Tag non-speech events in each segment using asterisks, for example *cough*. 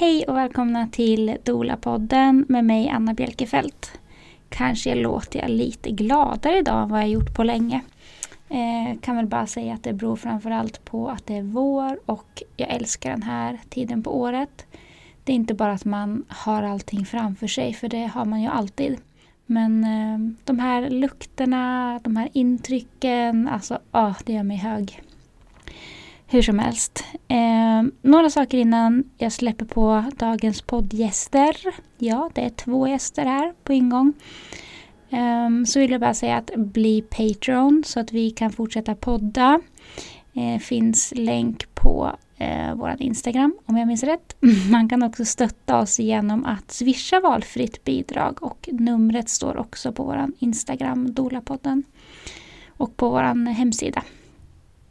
Hej och välkomna till Dola-podden med mig Anna Bjelkefelt. Kanske låter jag lite gladare idag än vad jag gjort på länge. Eh, kan väl bara säga att det beror framförallt på att det är vår och jag älskar den här tiden på året. Det är inte bara att man har allting framför sig, för det har man ju alltid. Men eh, de här lukterna, de här intrycken, alltså ah det gör mig hög. Hur som helst. Eh, några saker innan jag släpper på dagens poddgäster. Ja, det är två gäster här på ingång. Eh, så vill jag bara säga att bli Patreon så att vi kan fortsätta podda. Eh, finns länk på eh, vår Instagram om jag minns rätt. *laughs* Man kan också stötta oss genom att swisha valfritt bidrag och numret står också på vår Instagram, Dolapodden. Och på vår hemsida.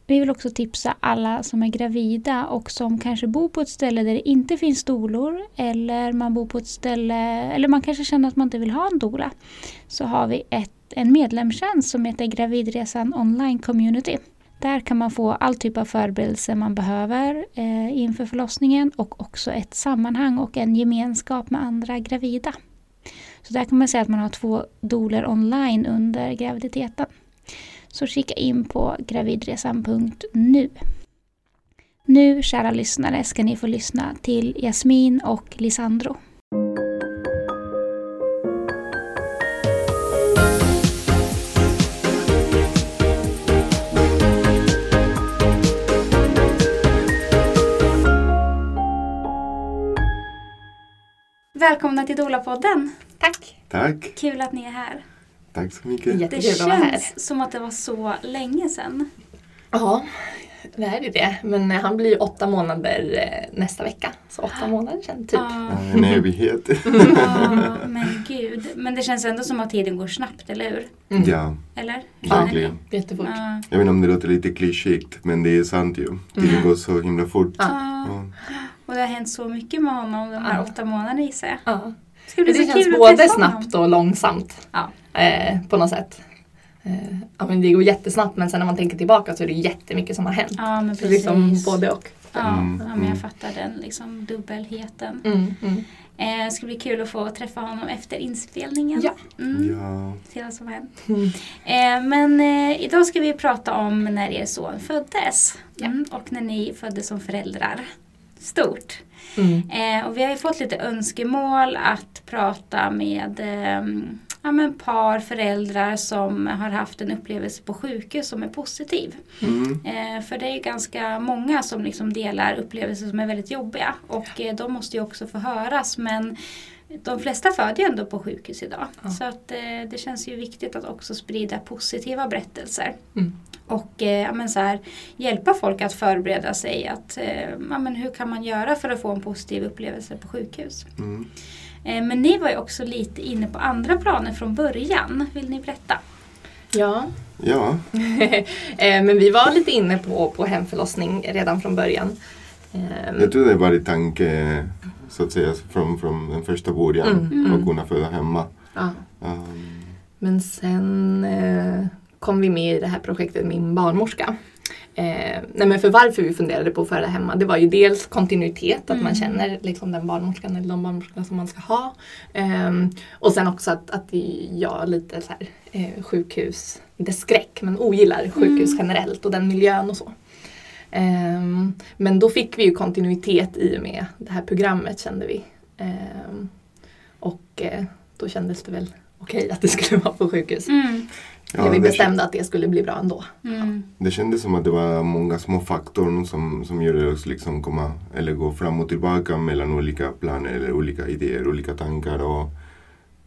Vi vill också tipsa alla som är gravida och som kanske bor på ett ställe där det inte finns dolor eller man bor på ett ställe eller man kanske känner att man inte vill ha en dola. Så har vi ett, en medlemstjänst som heter Gravidresan online community. Där kan man få all typ av förberedelse man behöver eh, inför förlossningen och också ett sammanhang och en gemenskap med andra gravida. Så där kan man säga att man har två doler online under graviditeten. Så kika in på gravidresan.nu. Nu, kära lyssnare, ska ni få lyssna till Jasmin och Lisandro. Välkomna till Dola-podden. Tack. Tack. Kul att ni är här. Tack så mycket. Det Jättekul att vara här. känns som att det var så länge sedan. Ja, det är ju det. Men han blir åtta månader eh, nästa vecka. Så åtta månader sedan typ. Ja, Ja, En evighet. ja, men gud. Men det känns ändå som att tiden går snabbt, eller hur? Mm. Ja, Eller? verkligen. Jättefort. Ja. Jag vet inte om det låter lite klyschigt, men det är sant ju. Tiden Mm. går så himla fort. Ja. Ja. Ja. Och det har hänt så mycket med honom de här Ja. åtta månaderna gissar jag. Det ska bli Det så känns både snabbt honom. och långsamt. Ja. Eh, på något sätt. Eh, ja, men det går jättesnabbt men sen när man tänker tillbaka så är det jättemycket som har hänt. Ja, men Så precis. liksom både och. Ja, Mm, ja, men jag mm. fattar den liksom dubbelheten. Mm, mm. Eh, det ska bli kul att få träffa honom efter inspelningen. Ja. Mm. Ja. Se vad som har hänt. Mm. Eh, men eh, idag ska vi prata om när er son föddes. Mm, och när ni föddes som föräldrar. Stort. Mm. Eh, och vi har ju fått lite önskemål att prata med eh, ja, men par, föräldrar som har haft en upplevelse på sjukhus som är positiv. Mm. Eh, för det är ju ganska många som liksom delar upplevelser som är väldigt jobbiga och eh, de måste ju också få höras men de flesta föder ju ändå på sjukhus idag. Ja. Så att, eh, det känns ju viktigt att också sprida positiva berättelser. Mm. Och eh, ja, men så här, hjälpa folk att förbereda sig. Att, eh, ja, men hur kan man göra för att få en positiv upplevelse på sjukhus? Mm. Eh, men ni var ju också lite inne på andra planer från början. Vill ni berätta? Ja. Ja, *laughs* eh, men vi var lite inne på, på hemförlossning redan från början. Eh, jag tror det var i tanke så att säga från, från den första början Mm, mm. att kunna föda hemma. ja. Um, Men sen eh, kom vi med i det här projektet Min barnmorska. Eh, nej men för varför vi funderade på att föda hemma det var ju dels kontinuitet, att Mm. man känner liksom den barnmorskan eller de barnmorskorna som man ska ha. Ehm, och sen också att, att jag lite så här, eh, sjukhus, inte skräck men ogillar sjukhus Mm. generellt och den miljön och så. Ehm, men då fick vi ju kontinuitet i och med det här programmet kände vi. Ehm, och eh, då kändes det väl okej att det skulle *laughs* vara på sjukhus. Mm. ja, vi bestämde att det skulle bli bra ändå. Mm. det kändes som att det var många små faktorer som, som gjorde oss liksom komma eller gå fram och tillbaka mellan olika planer eller olika idéer, olika tankar och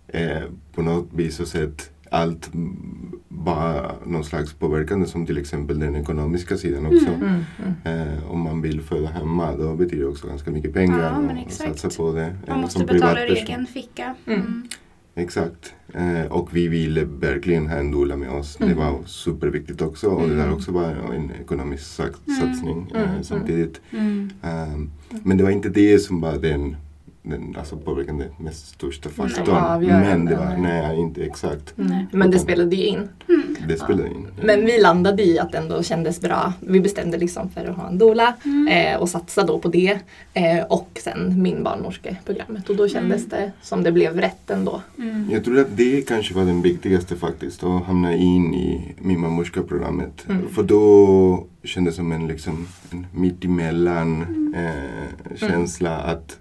eh, på något vis och sätt allt mm, bara någon slags påverkande som till exempel den ekonomiska sidan också. Mm. Eh, om man vill föda hemma då betyder det också ganska mycket pengar Ja, och satsa på det. Man eh, måste betala ur egen ficka. Mm. Mm. Exakt. Eh, och vi ville verkligen ha en doula med oss. Det Mm. var superviktigt också och det där Mm. också var en ekonomisk Mm. satsning eh, Mm. samtidigt. Mm. Um, men det var inte det som var den, den alltså påverkande mest största faktorn. avgörande, Men det var, nej. inte exakt. Mm. Nej. Men det spelade ju in. Mm. det spelar in. Men vi landade i att det ändå kändes bra. Vi bestämde liksom för att ha en doula eh, och satsa då på det. Eh, och sen min barnmorskeprogrammet och då kändes det som det blev rätt ändå. Jag tror att det kanske var den viktigaste faktiskt, att hamna in i min mammorskeprogrammet. Mm. För då kändes det som en, liksom, en mittemellan eh, känsla att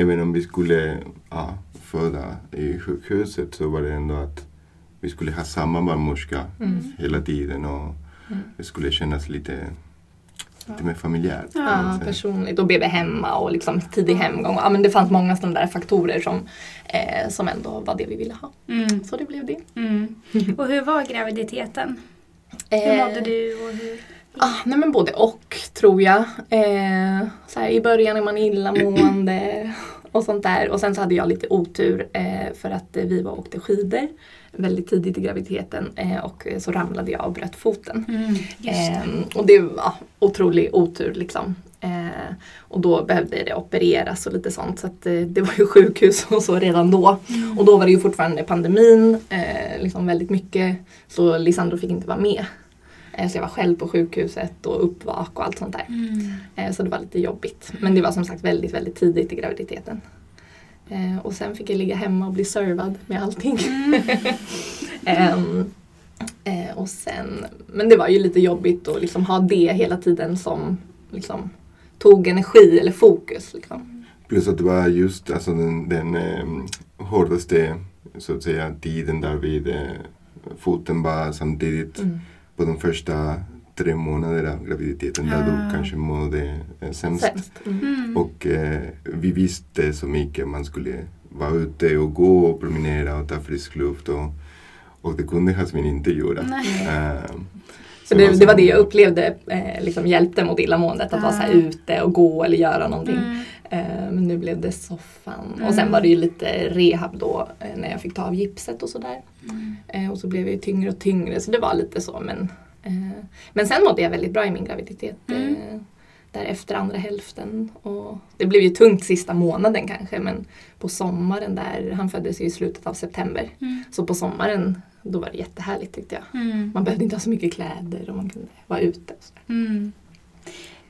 även om vi skulle ja, föda i sjukhuset så var det ändå att vi skulle ha samma barnmorska hela tiden och det skulle kännas lite, lite mer familjärt. Ja, personligt och BB hemma och liksom tidig hemgång. Ja, men det fanns många sådana där faktorer som, eh, som ändå var det vi ville ha. Mm. Så det blev det. Mm. Och hur var graviditeten? Hur Eh, mådde du? Och hur... Ah, nej men både och tror jag. Eh, så här, I början är man illamående och sånt där. Och sen så hade jag lite otur eh, för att vi var och åkte skidor väldigt tidigt i graviditeten eh, och så ramlade jag och bröt foten. Mm, det. Ehm, och det var otrolig otur liksom. Eh, och då behövde det opereras och lite sånt så att eh, det var ju sjukhus *laughs* och så redan då. Mm. Och då var det ju fortfarande pandemin, eh, liksom väldigt mycket. Så Lisandro fick inte vara med. Eh, så jag var själv på sjukhuset och uppvak och allt sånt där. Mm. Eh, så det var lite jobbigt. Men det var som sagt väldigt, väldigt tidigt i graviditeten. Eh, och sen fick jag ligga hemma och bli servad med allting. Mm. *laughs* Eh, och sen, men det var ju lite jobbigt att liksom ha det hela tiden som liksom, tog energi eller fokus. Liksom. Plus att det var just alltså, den, den eh, hårdaste så att säga, tiden där vid eh, foten var samtidigt Mm. På de första tre månaderna av graviditeten där Ah. du kanske mådde eh, sämst. Sämst. Mm. Mm. Och eh, vi visste så mycket, man skulle vara ute och gå och promenera och ta frisk luft och, och det kunde Jasmin inte göra. Eh, Så det, det var det jag upplevde eh, liksom hjälpte mot illamåendet. Att Ah. vara så här ute och gå eller göra någonting. Mm. Eh, men nu blev det soffan. Mm. Och sen var det ju lite rehab då eh, när jag fick ta av gipset och sådär. Mm. Eh, och så blev jag ju tyngre och tyngre så det var lite så. Men, men sen mådde jag väldigt bra i min graviditet. Mm. Där efter andra hälften. Och det blev ju tungt sista månaden kanske men på sommaren där, han föddes ju i slutet av september. Mm. Så på sommaren då var det jättehärligt tyckte jag. Mm. Man behövde inte ha så mycket kläder och man kunde vara ute. Och så.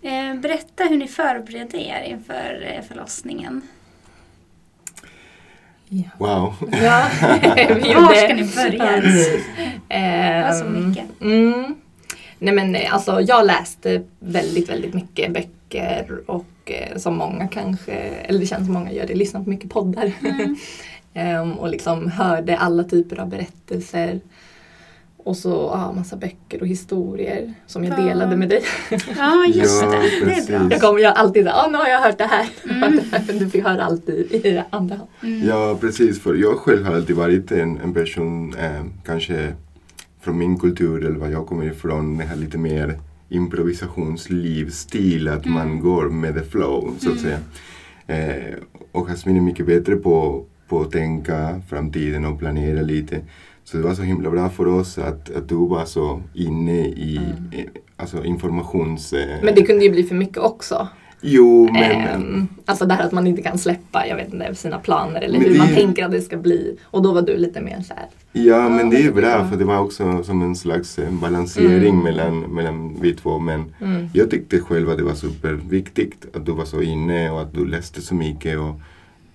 Eh, berätta hur ni förberedde er inför eh, förlossningen. wow! Ja, *laughs* Var ska ni börja? Det var så mycket. Mm. Nej men eh, alltså jag läste väldigt, väldigt mycket böcker och eh, som många kanske, eller det känns som många gör det, lyssnar på mycket poddar. Mm. *laughs* Ehm, och liksom hörde alla typer av berättelser. Och så ja, massa böcker och historier som jag Ja. delade med dig. Ja, just Ja, det. Det är precis. bra. Jag kommer jag alltid säga, nu har jag hört det här. Mm. *laughs* Du fick höra allt i, andra hand. Mm. Ja, precis. För jag själv har alltid varit en, en person, eh, kanske från min kultur eller var jag kommer ifrån, det här lite mer improvisationslivsstil, att Mm. man går med the flow, så att säga. Eh, och Jasmin är mycket bättre på, på att tänka framtiden och planera lite. Så det var så himla bra för oss att, att du var så inne i eh, alltså informations... Eh, Men det kunde ju bli för mycket också. Jo, men... Ehm, alltså det här att man inte kan släppa jag vet inte, sina planer eller Men hur det- man tänker att det ska bli. Och då var du lite mer så här. Ja, men det är Ja. bra för det var också som en slags eh, balansering Mm. mellan, mellan vi två. Men Mm. jag tyckte själv att det var superviktigt att du var så inne och att du läste så mycket och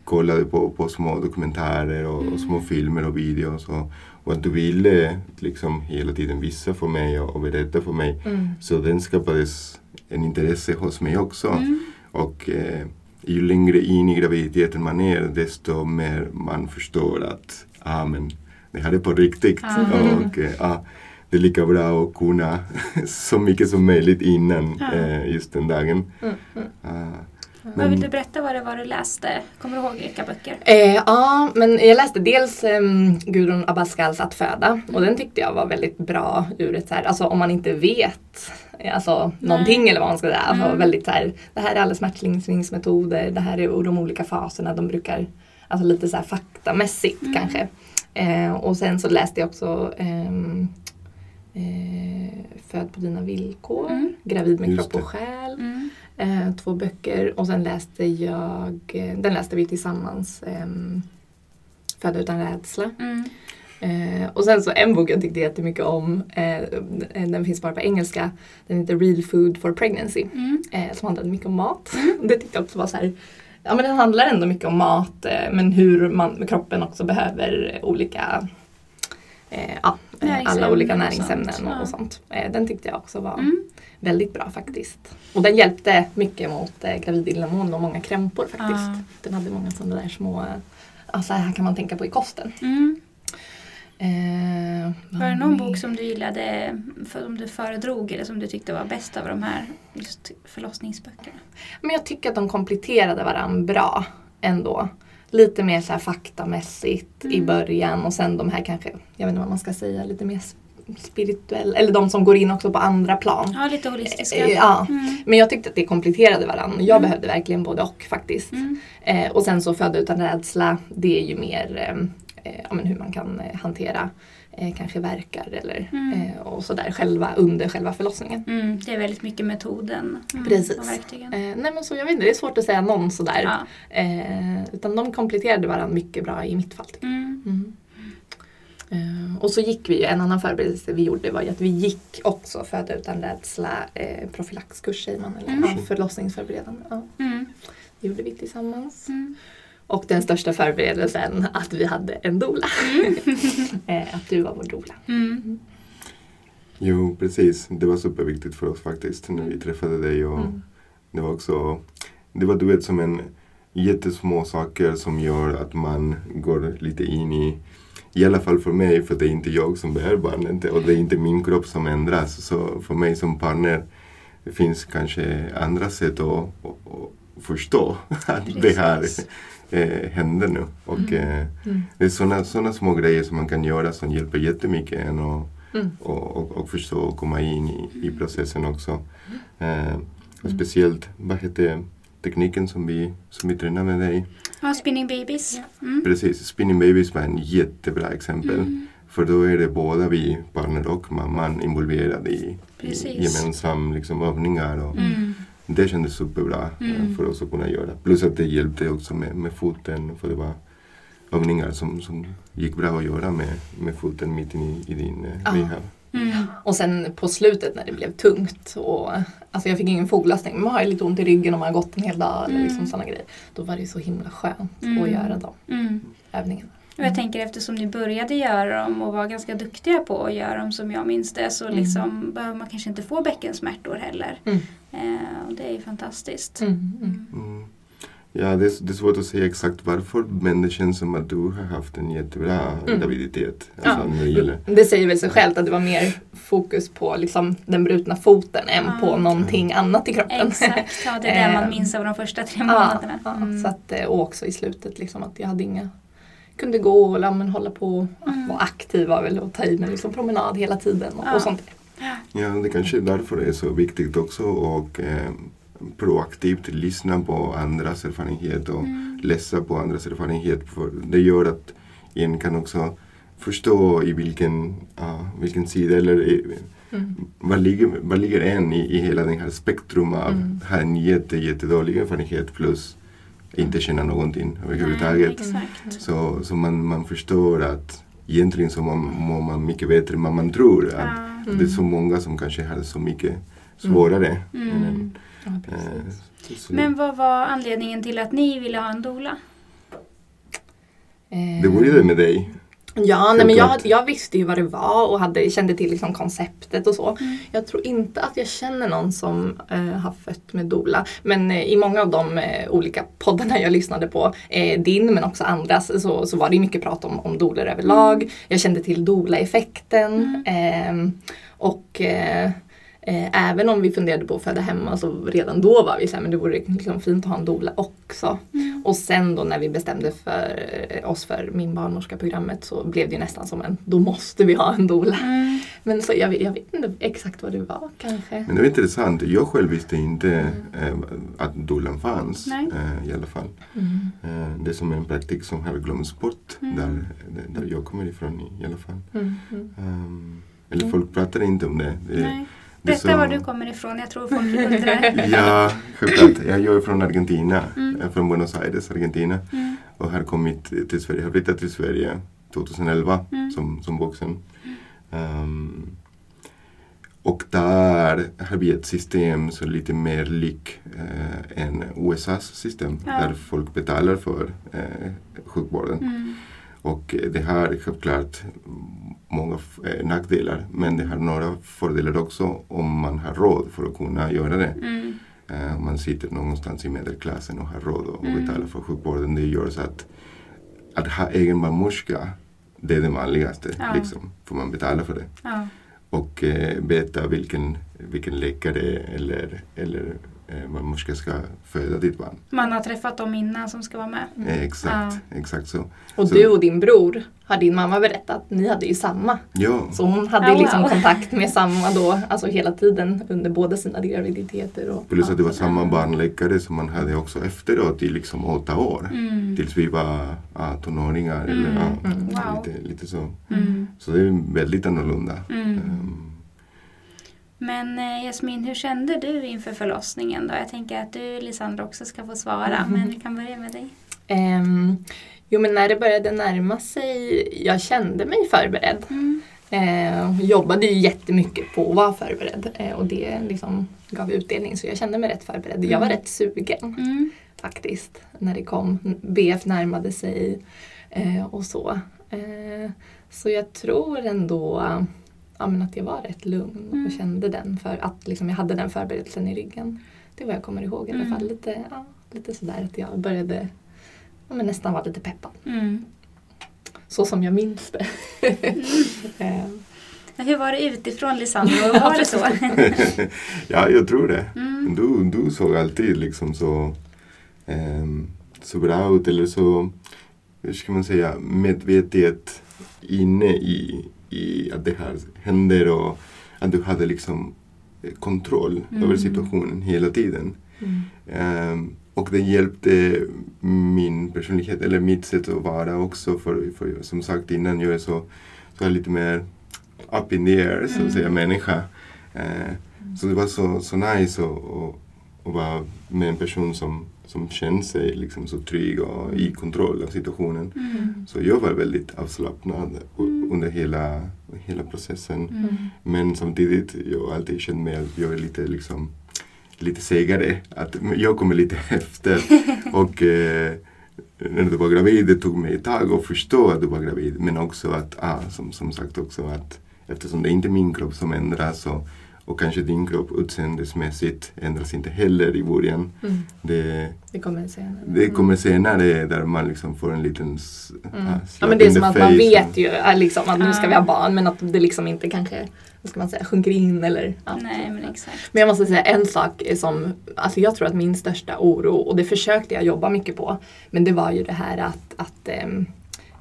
kollade på, på små dokumentärer och, och små filmer och videos. Och, och att du ville liksom hela tiden visa för mig och, berätta för mig. Mm. Så den skapades en intresse hos mig också. Mm. Och eh, ju längre in i graviditeten man är desto mer man förstår att ah, men det här är på riktigt. Ah. Och eh, ah, det är lika bra att kunna *laughs* så mycket som möjligt innan Ja. eh, just den dagen. Mm. Mm. Vad vill du berätta vad det var du läste? Kommer du ihåg vilka böcker? Eh, ja, men jag läste dels um, Gudrun Abascals Att föda och den tyckte jag var väldigt bra ur ett så här, alltså om man inte vet alltså, någonting eller vad man ska säga. Alltså, Mm. väldigt så här, det här är alla smärtlindringsmetoder, det här är de olika faserna, de brukar, alltså lite så här faktamässigt Mm. kanske. Eh, och sen så läste jag också ehm, eh, Föd på dina villkor, Mm. Gravid med Just kropp och det. själ. Mm. Eh, två böcker och sen läste jag, eh, den läste vi tillsammans, eh, Föda utan rädsla. Mm. Eh, och sen så en bok jag tyckte jättemycket om, eh, den finns bara på engelska, den heter Real Food for Pregnancy. Mm. Eh, som handlade mycket om mat. *laughs* det tyckte jag också var så här, ja men den handlar ändå mycket om mat eh, men hur man, kroppen också behöver olika eh, ja, eh, alla olika näringsämnen sånt, och, ja. och sånt. Eh, den tyckte jag också var Mm. Väldigt bra faktiskt. Och den hjälpte mycket mot eh, gravid illamående och många krämpor faktiskt. Ja. Den hade många sådana där små, eh, ja, så här kan man tänka på i kosten. Mm. Eh, Var det någon mer? bok som du gillade, som du föredrog eller som du tyckte var bäst av de här just förlossningsböckerna? Men jag tycker att de kompletterade varandra bra ändå. Lite mer så faktamässigt i Mm. början och sen de här kanske, jag vet inte vad man ska säga, lite mer spirituell, eller de som går in också på andra plan. Ja, lite holistiska. Eh, Ja, Mm. men jag tyckte att det kompletterade varandra. Jag Mm. behövde verkligen både och faktiskt. Mm. Eh, och sen så Föda utan rädsla, det är ju mer eh, eh, ja, men hur man kan eh, hantera eh, kanske verkar eller Mm. och sådär själva under själva förlossningen. Mm. Det är väldigt mycket metoden. Mm. Precis. Och verktygen. Nej men så jag vet inte, det är svårt att säga någon sådär. Ja. Utan de kompletterade varandra mycket bra i mitt fall. Tycker Mm. jag. Mm. Eh, och så gick vi en annan förberedelse vi gjorde var ju att vi gick också Föda utan rädsla eh, profylaxkurs säger man, eller Mm. ja, förlossningsförberedande. Ja, Mm. det gjorde vi tillsammans. Mm. Och den största förberedelsen att vi hade en doula. Mm. *laughs* eh, att du var vår doula. Mm. Jo, precis. Det var superviktigt för oss faktiskt när vi träffade dig. Och Mm. Det var också, det var du vet som en jättesmå saker som gör att man går lite in i, i alla fall för mig, för det är inte jag som bär barnet och det är inte min kropp som ändras. Så för mig som partner det finns kanske andra sätt att, att, förstå *laughs* att det här eh, händer nu. Och Mm. eh, Mm. det är sådana såna små grejer som man kan göra som hjälper jättemycket en och, Mm. och, och, och förstå och komma in i, i processen också. Eh, och Mm. speciellt, vad heter tekniken som vi, som vi tränar med dig? Ja, spinning babies. Mm. Precis, Spinning Babies var en jättebra exempel. Mm. För då är det båda vi, partner och mamman, involverade i, i Precis. gemensam liksom, övningar. Och Mm. Det kändes superbra eh, Mm. för oss att kunna göra. Plus att det hjälpte också med, med foten. För det var övningar som, som gick bra att göra med, med foten mitt in i, i din eh, Ja. rehab. Mm. Och sen på slutet när det blev tungt och alltså jag fick ingen foglossning men man har ju lite ont i ryggen om man har gått en hel dag eller liksom Mm. sådana grejer. Då var det så himla skönt Mm. att göra de Mm. övningarna. Och jag tänker eftersom ni började göra dem och var ganska duktiga på att göra dem som jag minns det så Mm. liksom behöver man kanske inte få bäckensmärtor heller. Mm. Eh, och det är ju fantastiskt. Mm. Mm. Mm. Ja, det är, det är svårt att säga exakt varför men det känns som att du har haft en jättebra Mm. graviditet. Ja. Alltså, när det gäller. Det säger väl sig självt att det var mer fokus på liksom den brutna foten än Ja. på någonting annat i kroppen. Exakt, ja, det är det man *laughs* Eh, minns av de första tre Ja, månaderna. ja, Mm. så att, eh, och också i slutet liksom att jag hade inga kunde gå och ja, men, hålla på Mm. vara aktiv var väl och ta i mig liksom promenad hela tiden och, Ja. och sånt. Ja, det kanske är därför det är så viktigt också och eh, proaktivt lyssna på andras erfarenhet och Mm. läsa på andras erfarenhet. För det gör att en kan också förstå i vilken, ja, vilken sida eller Mm. vad ligger, vad ligger en i, i hela den här spektrum av Mm. ha en jätte, jättedålig erfarenhet plus inte känna någonting Nej, överhuvudtaget. exakt. Så, så man, man förstår att egentligen så mår mår man mycket bättre än man tror. Att Ja. Det är så många som kanske har så mycket svårare. Mm. Ja, precis. eh, Men vad var anledningen till att ni ville ha en doula? det började med dig. Ja, nej, men jag, jag visste ju vad det var och hade, kände till liksom konceptet och så. Mm. Jag tror inte att jag känner någon som eh, har fött med doula. Men eh, i många av de eh, olika poddarna jag lyssnade på, eh, din men också andras, så, så var det ju mycket prat om, om doulor överlag. Jag kände till doula-effekten. ehm, och eh, även om vi funderade på att föda hemma så redan då var vi så här, men det vore liksom fint att ha en doula också. Mm. Och sen då när vi bestämde för eh, oss för min barnmorska-programmet så blev det ju nästan som en, då måste vi ha en doula. Mm. Men så jag, vet- jag vet inte exakt vad det var kanske. Men det var intressant. Jag själv visste inte eh, att dolan fanns. Eh, I alla fall. Mm. Eh, det är som en praktik som har glömts bort Mm. där, där jag kommer ifrån i, alla fall. Mm. Mm. Um, eller folk pratar inte om det. det, Berätta så- var du kommer ifrån, jag tror folk undrar. *laughs* Ja, självklart. Jag är från Argentina. Mm. Från Buenos Aires, Argentina. Mm. Och har kommit till Sverige. Har flyttat till Sverige 2011 Mm. som, som vuxen. Ehm, och där har vi ett system som är lite mer lik eh, än USAs system Ja. där folk betalar för eh, sjukvården. Mm. Och eh, det har självklart många eh, nackdelar men det har några fördelar också om man har råd för att kunna göra det. Mm. Om man sitter någonstans i medelklassen och har råd att Mm. betala för sjukvården. Det gör så att, att ha egen barnmorska det är det vanligaste. Ja. Liksom, för man betalar för det. Ja. Och eh, veta vilken, vilken läkare eller, eller barnmorska ska föda ditt barn. Man har träffat dem innan som ska vara med. Eh, exakt, exakt så. Och Så- du och din bror, har din mamma berättat, ni hade ju samma. Ja, Så hon hade Oh, liksom wow. kontakt med samma då, alltså hela tiden under båda sina graviditeter. Och, plus att det var ja. samma barnläkare som man hade också efteråt i liksom åtta år. Mm. Tills vi var ja, tonåringar. Eller, Mm. ja, Mm. Wow. lite, lite så. Mm. Så det är väldigt annorlunda. Mm. Men eh, Jasmin, hur kände du inför förlossningen då? Jag tänker att du Lisandra också ska få svara, Mhm. men vi kan börja med dig. Ehm, jo men när det började närma sig, jag kände mig förberedd. Mm. Eh, jobbade ju jättemycket på att vara förberedd eh, och det liksom gav utdelning så jag kände mig rätt förberedd. Jag var Mm. rätt sugen Mm. faktiskt när det kom. BF närmade sig eh, och så. Eh, så jag tror ändå ja, men att jag var rätt lugn Mm. och kände den för att liksom, jag hade den förberedelsen i ryggen. Det är vad jag kommer ihåg i alla Mm. fall. Lite, ja, lite sådär att jag började ja, men nästan vara lite peppad. Mm. Så som jag minns det. *laughs* Eh, hur var det utifrån Lisandra? Var *laughs* det så? *laughs* ja, jag tror det. Mm. Du, du såg alltid liksom så, ehm, så bra ut eller så, hur ska man säga, medvetet inne i, i att det här händer och att du hade liksom eh, kontroll Mm. över situationen hela tiden. mm. Ehm, och det hjälpte min personlighet, eller mitt sätt att vara också. För, för som sagt innan, jag är så, så här lite mer up in the air, så Mm. att säga, människa. Eh, så det var så, så nice att vara med en person som, som känner sig liksom så trygg och i kontroll av situationen. Mm. Så jag var väldigt avslappnad Mm. under hela, hela processen. Mm. Men samtidigt, jag alltid känt mig att jag är lite liksom lite segare. Att jag kommer lite *laughs* efter. *laughs* Och eh, när du var gravid, det tog mig ett tag att förstå att du var gravid. Men också att, ah, som, som sagt också att eftersom det inte är min kropp som ändras och, och kanske din kropp utseendesmässigt ändras inte heller i början. Mm. Det, Det kommer senare. det kommer senare där man liksom får en liten Mm. ah, Ja, men det är som att man vet ju är liksom, att nu ska vi ha Ah. barn men att det liksom inte kanske vad ska man säga, sjunker in eller ja. Nej, men exakt. Men jag måste säga en sak är som, alltså jag tror att min största oro, och det försökte jag jobba mycket på, men det var ju det här att, att ehm,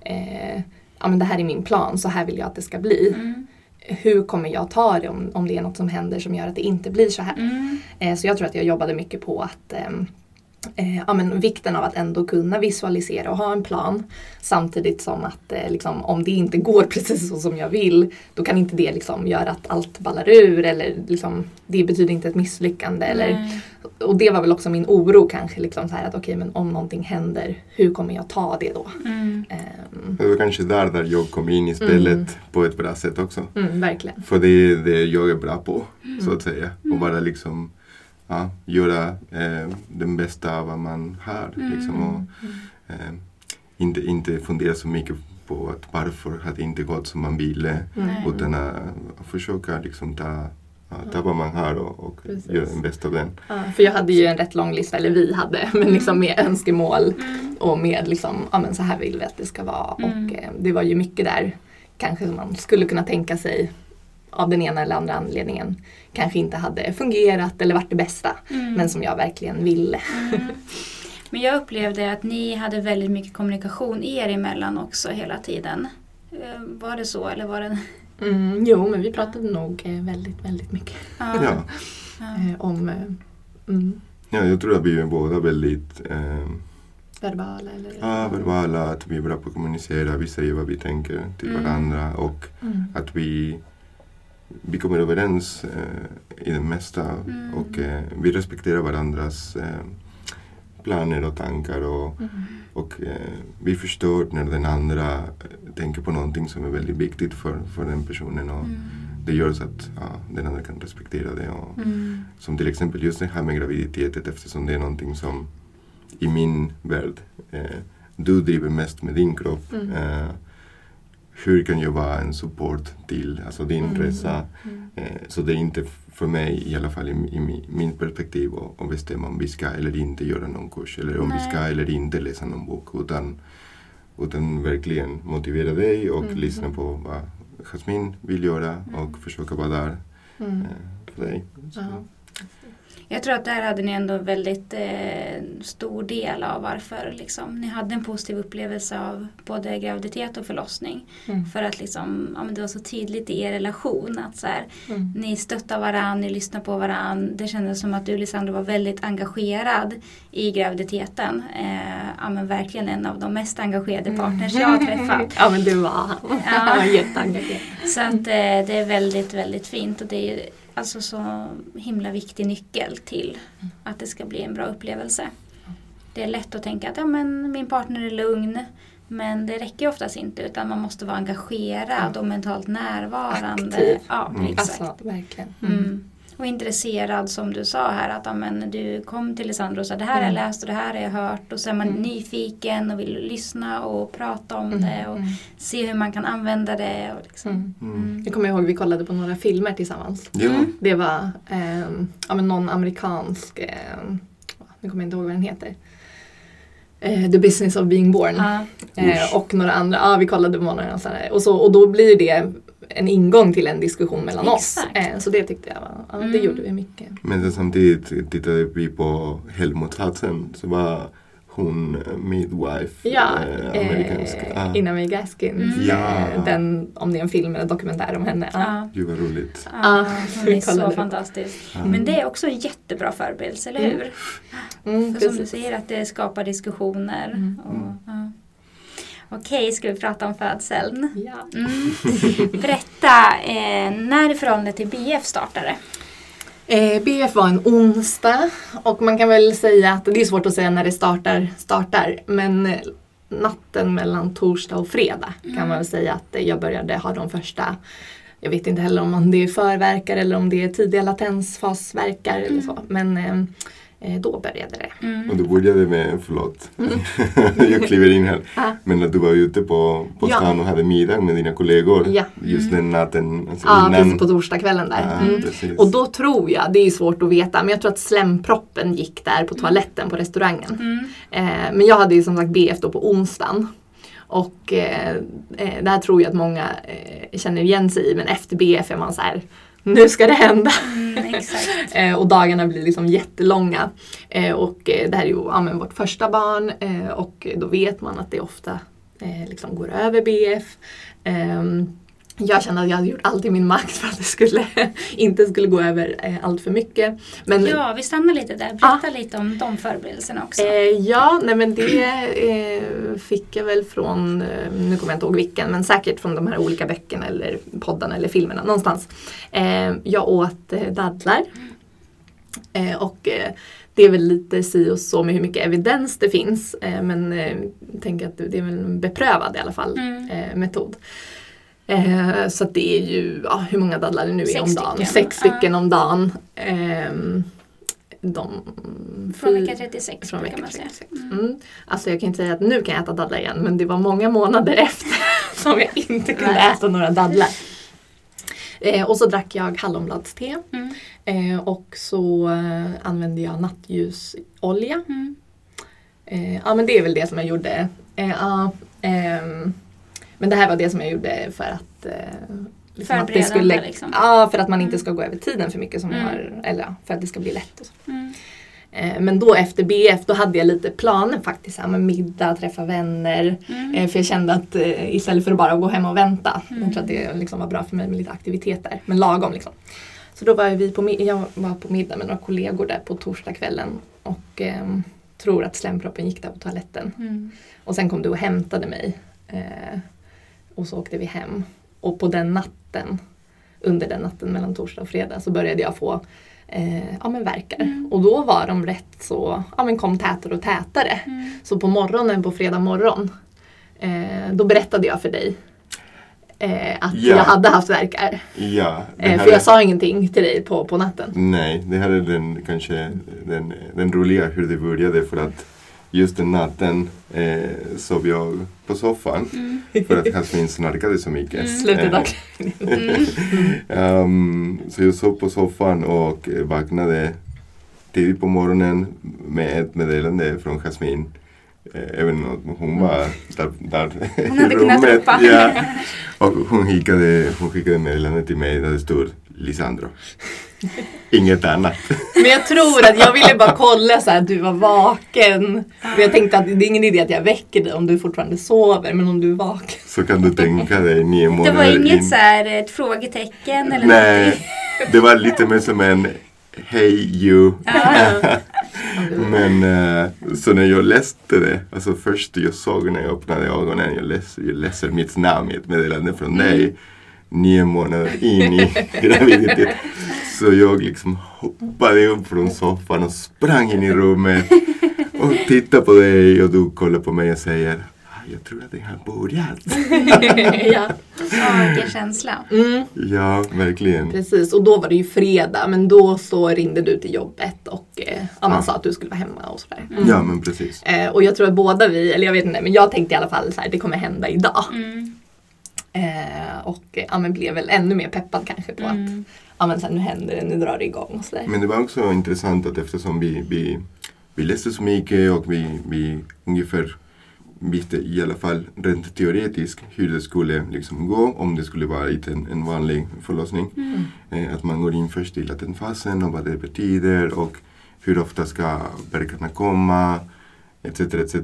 eh, ja, men det här är min plan, så här vill jag att det ska bli. Mm. Hur kommer jag ta det om, om det är något som händer som gör att det inte blir så här? Mm. Eh, så jag tror att jag jobbade mycket på att ehm, eh, ja, men vikten av att ändå kunna visualisera och ha en plan. Samtidigt som att eh, liksom, om det inte går *laughs* precis så som jag vill då kan inte det liksom göra att allt ballar ur eller liksom, det betyder inte ett misslyckande. Eller, och det var väl också min oro kanske. Liksom, så här att okej men om någonting händer, hur kommer jag ta det då? Mm. Ehm, Det var kanske där, där jag kom in i spelet Mm. på ett bra sätt också. mm, verkligen. För det är det jag är bra på, så att säga. Mm. Och bara liksom ja, göra eh, den bästa av vad man har. Mm. Liksom, och, eh, inte, inte fundera så mycket på att varför har det inte gått som man ville. Nej. Utan att, försöka liksom ta, ta vad man har och, och göra den bästa av den. Ja, för jag hade ju en rätt lång lista, eller vi hade, *laughs* men liksom med önskemål Mm. och med liksom, ja men så här vill vi att det ska vara. Mm. Och eh, det var ju mycket där kanske som man skulle kunna tänka sig av den ena eller andra anledningen kanske inte hade fungerat eller varit det bästa. Mm. Men som jag verkligen ville. Mm. Men jag upplevde att ni hade väldigt mycket kommunikation er emellan också hela tiden. Eh, Var det så eller var det... Mm, jo, men vi pratade nog eh, väldigt, väldigt mycket Ja. Eh, om mm, Ja, jag tror att vi är båda väldigt eh, verbala eller... ja, verbala, att vi är bra på att kommunicera, vi säger vad vi tänker till Mm. varandra och Mm. att vi, vi kommer överens eh, i det mesta Mm. och eh, vi respekterar varandras eh, planer och tankar och, Mm. och eh, vi förstår när den andra eh, tänker på någonting som är väldigt viktigt för, för den personen. Och Det gör så att ja, den andra kan respektera det. Och, Mm. Som till exempel just det här med graviditeten eftersom det är någonting som i min värld eh, du driver mest med din kropp. Mm. Hur kan jag vara en support till alltså din Mm. resa? Mm. Eh, så det är inte för mig i alla fall i, i mi- min perspektiv att bestämma om vi ska eller inte göra någon kurs eller om Nej. vi ska eller inte läsa någon bok utan, utan verkligen motivera dig och Mm. lyssna på vad Jasmin vill göra och försöka vara där Mm. eh, för dig. Så. Ja. Jag tror att där hade ni ändå en väldigt eh, stor del av varför liksom, ni hade en positiv upplevelse av både graviditet och förlossning. Mm. För att liksom, ja, det var så tydligt i er relation att så här, Mm. ni stöttar varandra, ni lyssnar på varandra. Det kändes som att du Lisandro var väldigt engagerad i graviditeten. Eh, ja, men verkligen en av de mest engagerade partners jag har träffat. *laughs* Ja men det var han. Ja. *laughs* Han var jätteengagerad. Så att eh, det är väldigt, väldigt fint och det är alltså så himla viktig nyckel till att det ska bli en bra upplevelse. Det är lätt att tänka att ja, men min partner är lugn men det räcker oftast inte utan man måste vara engagerad och mentalt närvarande. Aktiv. Ja, Mm. exakt. Alltså verkligen. Mm. Och intresserad som du sa här att ja, men du kom till Lisandro och sa det här har jag Mm. läst och det här har jag hört och så är man Mm. nyfiken och vill lyssna och prata om Mm. det och Mm. se hur man kan använda det. Och liksom. Mm. Mm. Jag kommer ihåg vi kollade på några filmer tillsammans. Ja, Mm. Det var ehm, ja, men någon amerikansk, ehm, nu kommer jag inte ihåg vad den heter. Eh, The Business of Being Born. Eh, Usch. och några andra, ja vi kollade på några och, och, så, och då blir det en ingång till en diskussion mellan Exakt. oss. Eh, så det tyckte jag var, ja, det Mm. gjorde vi mycket. Men samtidigt tittade vi på Helmotsatsen så var hon eh, midwife, Ja, eh, amerikansk. eh, ah, Ina May Gaskin. Mm. Ja. Eh, den, om det är en film eller dokumentär om henne. Ja. Ja. Gud vad roligt. Ja, Ja, hon är så fantastisk. Ja. Men det är också en jättebra förberedelse, eller Mm. hur? Mm, För som du säger att det skapar diskussioner. Mm. Och. Okej, ska vi prata om födseln? Ja. Mm. Berätta, eh, när i förhållande till BF startade? Eh, BF var en onsdag och man kan väl säga att det är svårt att säga när det startar, startar men eh, natten mellan torsdag och fredag kan man väl säga att jag började ha de första jag vet inte heller om det är förverkar eller om det är tidiga latensfasverkar eller så men eh, då började det. Mm. Och du började med, förlåt, *laughs* jag kliver in här. Ja. Men att du var ute på, på Ja. stan och hade middag med dina kollegor Ja. just den natten. Alltså Ja, innan. precis på torsdagskvällen där. Ja, Mm. precis. Och då tror jag, det är svårt att veta, men jag tror att slemproppen gick där på toaletten på restaurangen. Mm. Eh, men jag hade ju som sagt BF då på onsdagen. Och eh, eh, det här tror jag att många eh, känner igen sig i men efter BF är man så här nu ska det hända. Mm, exakt. *laughs* Eh, och dagarna blir liksom jättelånga. Eh, och eh, det här är ju ja, men vårt första barn eh, och då vet man att det ofta liksom går över BF. Jag kände att jag hade gjort allt i min makt för att det skulle, inte skulle gå över eh, allt för mycket. Men, Ja, vi stannar lite där. Berätta lite om de förberedelserna också. Eh, ja, nej men det eh, fick jag väl från, eh, nu kommer jag inte ihåg vilken, men säkert från de här olika böckerna eller poddarna eller filmerna någonstans. Eh, jag åt eh, dadlar. Och det är väl lite si och så med hur mycket evidens det finns. Men eh, tänker att det är väl en beprövad i alla fall Mm. metod. Eh, så det är ju, ja, hur många dadlar det nu är om dagen? stycken. Sex stycken om dagen. Ehm, de, Från vecka 36 från vecka man säga. 36. Mm. Alltså jag kan inte säga att nu kan jag äta dadlar igen men det var många månader *laughs* efter som jag inte kunde äta några dadlar. Eh, och så drack jag hallonbladste Mm. eh, och så eh, använde jag nattljusolja. Mm. Eh, ja men det är väl det som jag gjorde. Eh, ehm, men det här var det som jag gjorde för att eh, liksom att det skulle, liksom. Ja, för att man inte Mm. ska gå över tiden för mycket som Mm. har, eller ja, för att det ska bli lätt. Och så. Mm. Eh, Men då efter BF då hade jag lite planer faktiskt. här Med middag, träffa vänner. Mm. Eh, För jag kände att eh, istället för att bara gå hem och vänta. Mm. Jag tror att det liksom var bra för mig med lite aktiviteter. Men lagom liksom. Så då var vi på, jag var på middag med några kollegor där på torsdagskvällen. Och ehm, tror att slemproppen gick där på toaletten. Mm. Och sen kom du och hämtade mig. Och så åkte vi hem. Och på den natten, under den natten mellan torsdag och fredag så började jag få eh, ja, men verkar. Mm. Och då var de rätt så, ja men kom tätare och tätare. Mm. Så på morgonen på fredag morgon Eh, då berättade jag för dig eh, att Ja. jag hade haft värkar. Ja, Eh, för jag är- sa ingenting till dig på, på natten. Nej, det här är den kanske den, den roliga hur det började för att just den natten eh, sov jag på soffan för att Jasmin snarkade så mycket. Slutet av Eh, ehm, *laughs* så jag sov på soffan och vaknade tidigt på morgonen med ett meddelande från Jasmin. Eh, Även om hon var där, där Hon i rummet. Ja. Och hon skickade, hon skickade meddelande till mig där det stod Lisandro. Inget annat. *laughs* Men jag tror att jag ville bara kolla så här, att du var vaken. Men jag tänkte att det är ingen idé att jag väcker dig om du fortfarande sover. Men om du är vaken. Så kan du tänka dig nio Det månader var inget in. så här ett frågetecken eller Nej, någonting. det var lite mer som en Hey you. *laughs* Men eh, så när jag läste det, alltså först jag såg när jag öppnade ögonen, jag läser, jag läser mitt namn i ett meddelande från dig nio månader in i *laughs* graviditet. Så jag liksom hoppade upp från soffan och sprang in i rummet och tittade på dig och du kollar på mig och säger "Ah, jag tror att det har börjat. *laughs* ja. Ja, vilken känsla. Mm, Ja, verkligen. precis, och då var det ju fredag. Men då så ringde du till jobbet och eh, man Ja. sa att du skulle vara hemma och sådär. Ja, men precis. Eh, och jag tror att båda vi, eller jag vet inte, men jag tänkte i alla fall så här, det kommer hända idag. Mm. Eh, och eh, ja, men blev väl ännu mer peppad kanske på att Mm. ja, men så här, nu händer det, nu drar det igång och sådär. Men det var också intressant att eftersom vi, vi, vi läste så mycket och vi, vi ungefär visste i alla fall rent teoretiskt hur det skulle liksom gå om det skulle vara en, en vanlig förlossning. Eh, att man går in först i latentfasen och vad det betyder och hur ofta ska verkarna komma etc. etc.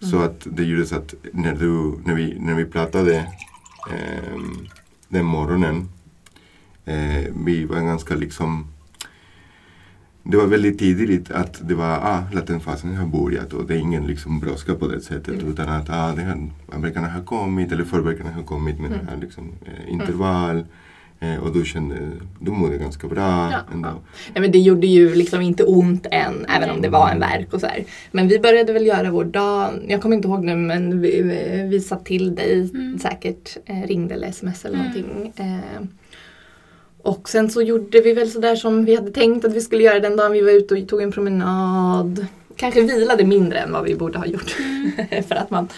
Så att det gjorde så att när, du, när, vi, när vi pratade ehm, den morgonen. Eh, vi var ganska liksom det var väldigt tidigt att det var ah, latentfasen har börjat och det är ingen liksom brådska på det sättet utan att ah, det här, verkarna har kommit eller förverkarna har kommit med det här liksom, eh, intervall. eh, och du kände, du mådde ganska bra Ja. ändå. Nej, men det gjorde ju liksom inte ont än, även om det var en verk och så här. Men vi började väl göra vår dag, jag kommer inte ihåg nu men vi, vi, sa till dig säkert, eh, ringde eller sms eller någonting. Eh, och sen så gjorde vi väl sådär som vi hade tänkt att vi skulle göra den dagen vi var ute och tog en promenad. Kanske vilade mindre än vad vi borde ha gjort. *laughs* För att man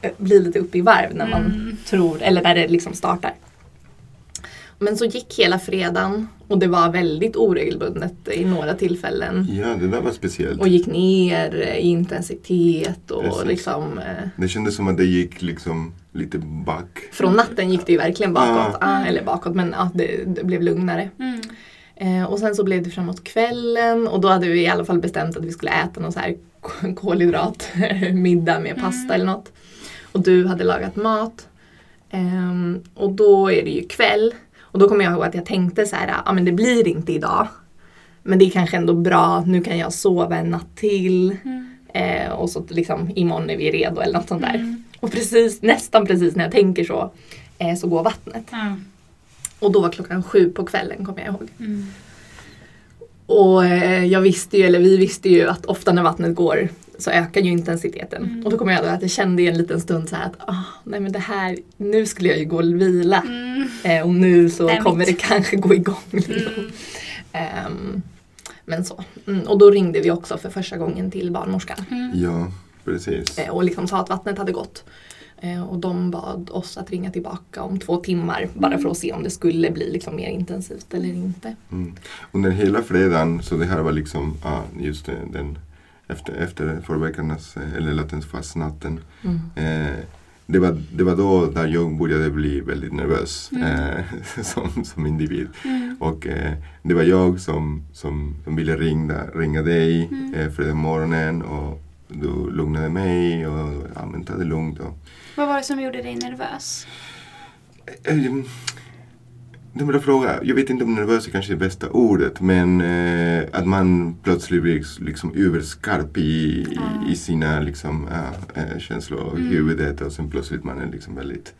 eh, blir lite uppe i varv när man tror, eller när det liksom startar. Men så gick hela fredagen och det var väldigt oregelbundet i några tillfällen. Ja, det där var speciellt. Och gick ner i intensitet och Precis. liksom eh, Det kändes som att det gick liksom lite back. från natten gick det ju verkligen bakåt. Ja. Ah, eller bakåt men ah, det, det blev lugnare. Mm. Eh, och sen så blev det framåt kvällen och då hade vi i alla fall bestämt att vi skulle äta någon så här *laughs* kolhydratmiddag *laughs* med pasta eller något. Och du hade lagat mat. Ehm, och då är det ju kväll. Och då kommer jag ihåg att jag tänkte så här, ja ah, men det blir inte idag. Men det är kanske ändå bra, nu kan jag sova en natt till. Eh, och så liksom imorgon är vi redo eller något sånt där. Och precis, nästan precis när jag tänker så, eh, så går vattnet. Ja. Och då var klockan sju på kvällen kommer jag ihåg. Mm. Och eh, jag visste ju, eller vi visste ju att ofta när vattnet går så ökar ju intensiteten. Mm. Och då kommer jag att jag kände i en liten stund så här att ah, nej men det här, nu skulle jag ju gå och vila. Mm. Eh, och nu så Damn kommer det kanske gå igång. *laughs* Liksom. Ehm, men så. Mm, och då ringde vi också för första gången till barnmorskan. Ja, precis. Eh, och liksom sa att vattnet hade gått. Eh, och de bad oss att ringa tillbaka om två timmar bara för att se om det skulle bli liksom mer intensivt eller inte. Mm. Under hela fredagen, så det här var liksom ah, just den efter, efter förveckarnas eh, eller latensfastnatten. Mm. Eh, det, var, det var då där jag började bli väldigt nervös eh, *laughs* som, som individ. Och eh, det var jag som, som, som ville ringa, ringa dig eh, fredag morgonen och du lugnade mig och ja, men ta det lugnt. Och, Vad var det som gjorde dig nervös? Ehm, Det är en bra fråga. Jag vet inte om nervös är kanske det bästa ordet men eh, att man plötsligt blir liksom överskarp i, i, i sina liksom, eh, känslor i huvudet och sen plötsligt man är liksom väldigt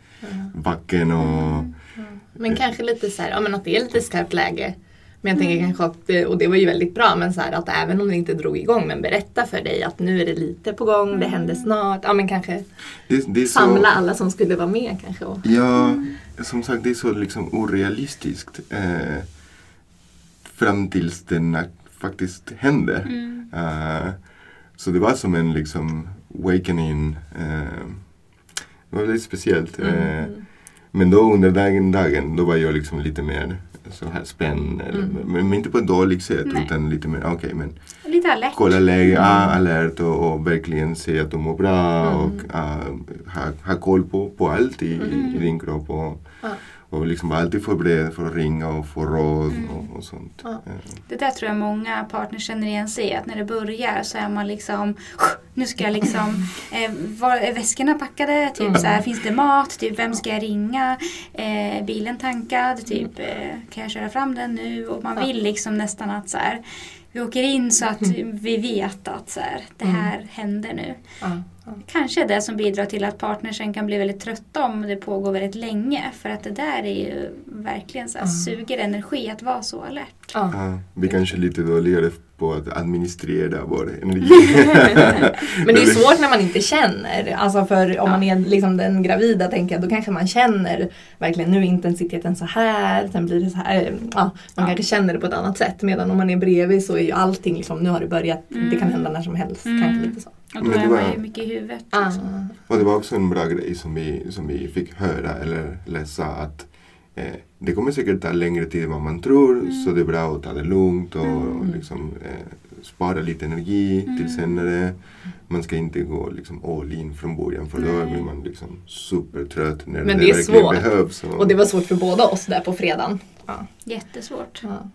vaken och Men kanske lite så här, ja men att det är lite skarpt läge Men jag tänker Mm. kanske att, det- och det var ju väldigt bra, men så här att även om det inte drog igång, men berätta för dig att nu är det lite på gång, det Mm. händer snart. Ja men kanske Det, det är så, samla alla som skulle vara med kanske. Och, Ja, som sagt det är så liksom orealistiskt. Eh, fram tills det faktiskt händer. Mm. Eh, så det var som en liksom awakening. Eh, det var väldigt speciellt. Eh, Mm. men då under dagen, dagen då var jag liksom lite mer så här eller- Mm. Men, men inte på ett dåligt sätt Nej. utan lite mer, okej men Lite alert. kolla läget, ah, alert och, och verkligen se att du mår bra Mm. och ah, ha, ha koll på, på allt i, Mm. i din kropp. Och, Ja. Och liksom alltid förberedd för att ringa och få råd Mm. och, och sånt. Ja. Det där tror jag många partners känner igen sig i. Att när det börjar så är man liksom Nu ska jag liksom *laughs* eh, var, Är väskorna packade? Typ Mm. så här, Finns det mat? Typ vem ska jag ringa? Eh, bilen tankad? Typ eh, Kan jag köra fram den nu? Och man vill liksom nästan att så här Vi åker in så att vi vet att så här, det här händer nu. ja, ja. Kanske är det som bidrar till att partnersen kan bli väldigt trötta om det pågår väldigt länge. För att det där är ju verkligen så här, Ja. suger energi att vara så alert. Ja. ja, vi kanske är lite dåligare på att administrera vår energi. *laughs* *laughs* Men det är svårt när man inte känner. Alltså för om Ja. man är liksom den gravida tänker jag, då kanske man känner verkligen nu är intensiteten så här, sen blir det så här. Ja, man Ja. kanske känner det på ett annat sätt. Medan om man är bredvid så är ju allting liksom, nu har det börjat, det kan Mm. hända när som helst. Mm. Kanske lite så. Och då Men det är man var- ju mycket i huvudet. Ah. Liksom. Och det var också en bra grej som vi, som vi fick höra eller läsa att eh, det kommer säkert ta längre tid än vad man tror Mm. så det är bra att ta det lugnt och Mm. liksom, eh, spara lite energi till Mm. senare. Man ska inte gå liksom all in från början för då Nej. blir man liksom supertrött när Men det, det är verkligen svårt. behövs. Och det var svårt för båda oss där på fredagen. Ja. Jättesvårt. Ja.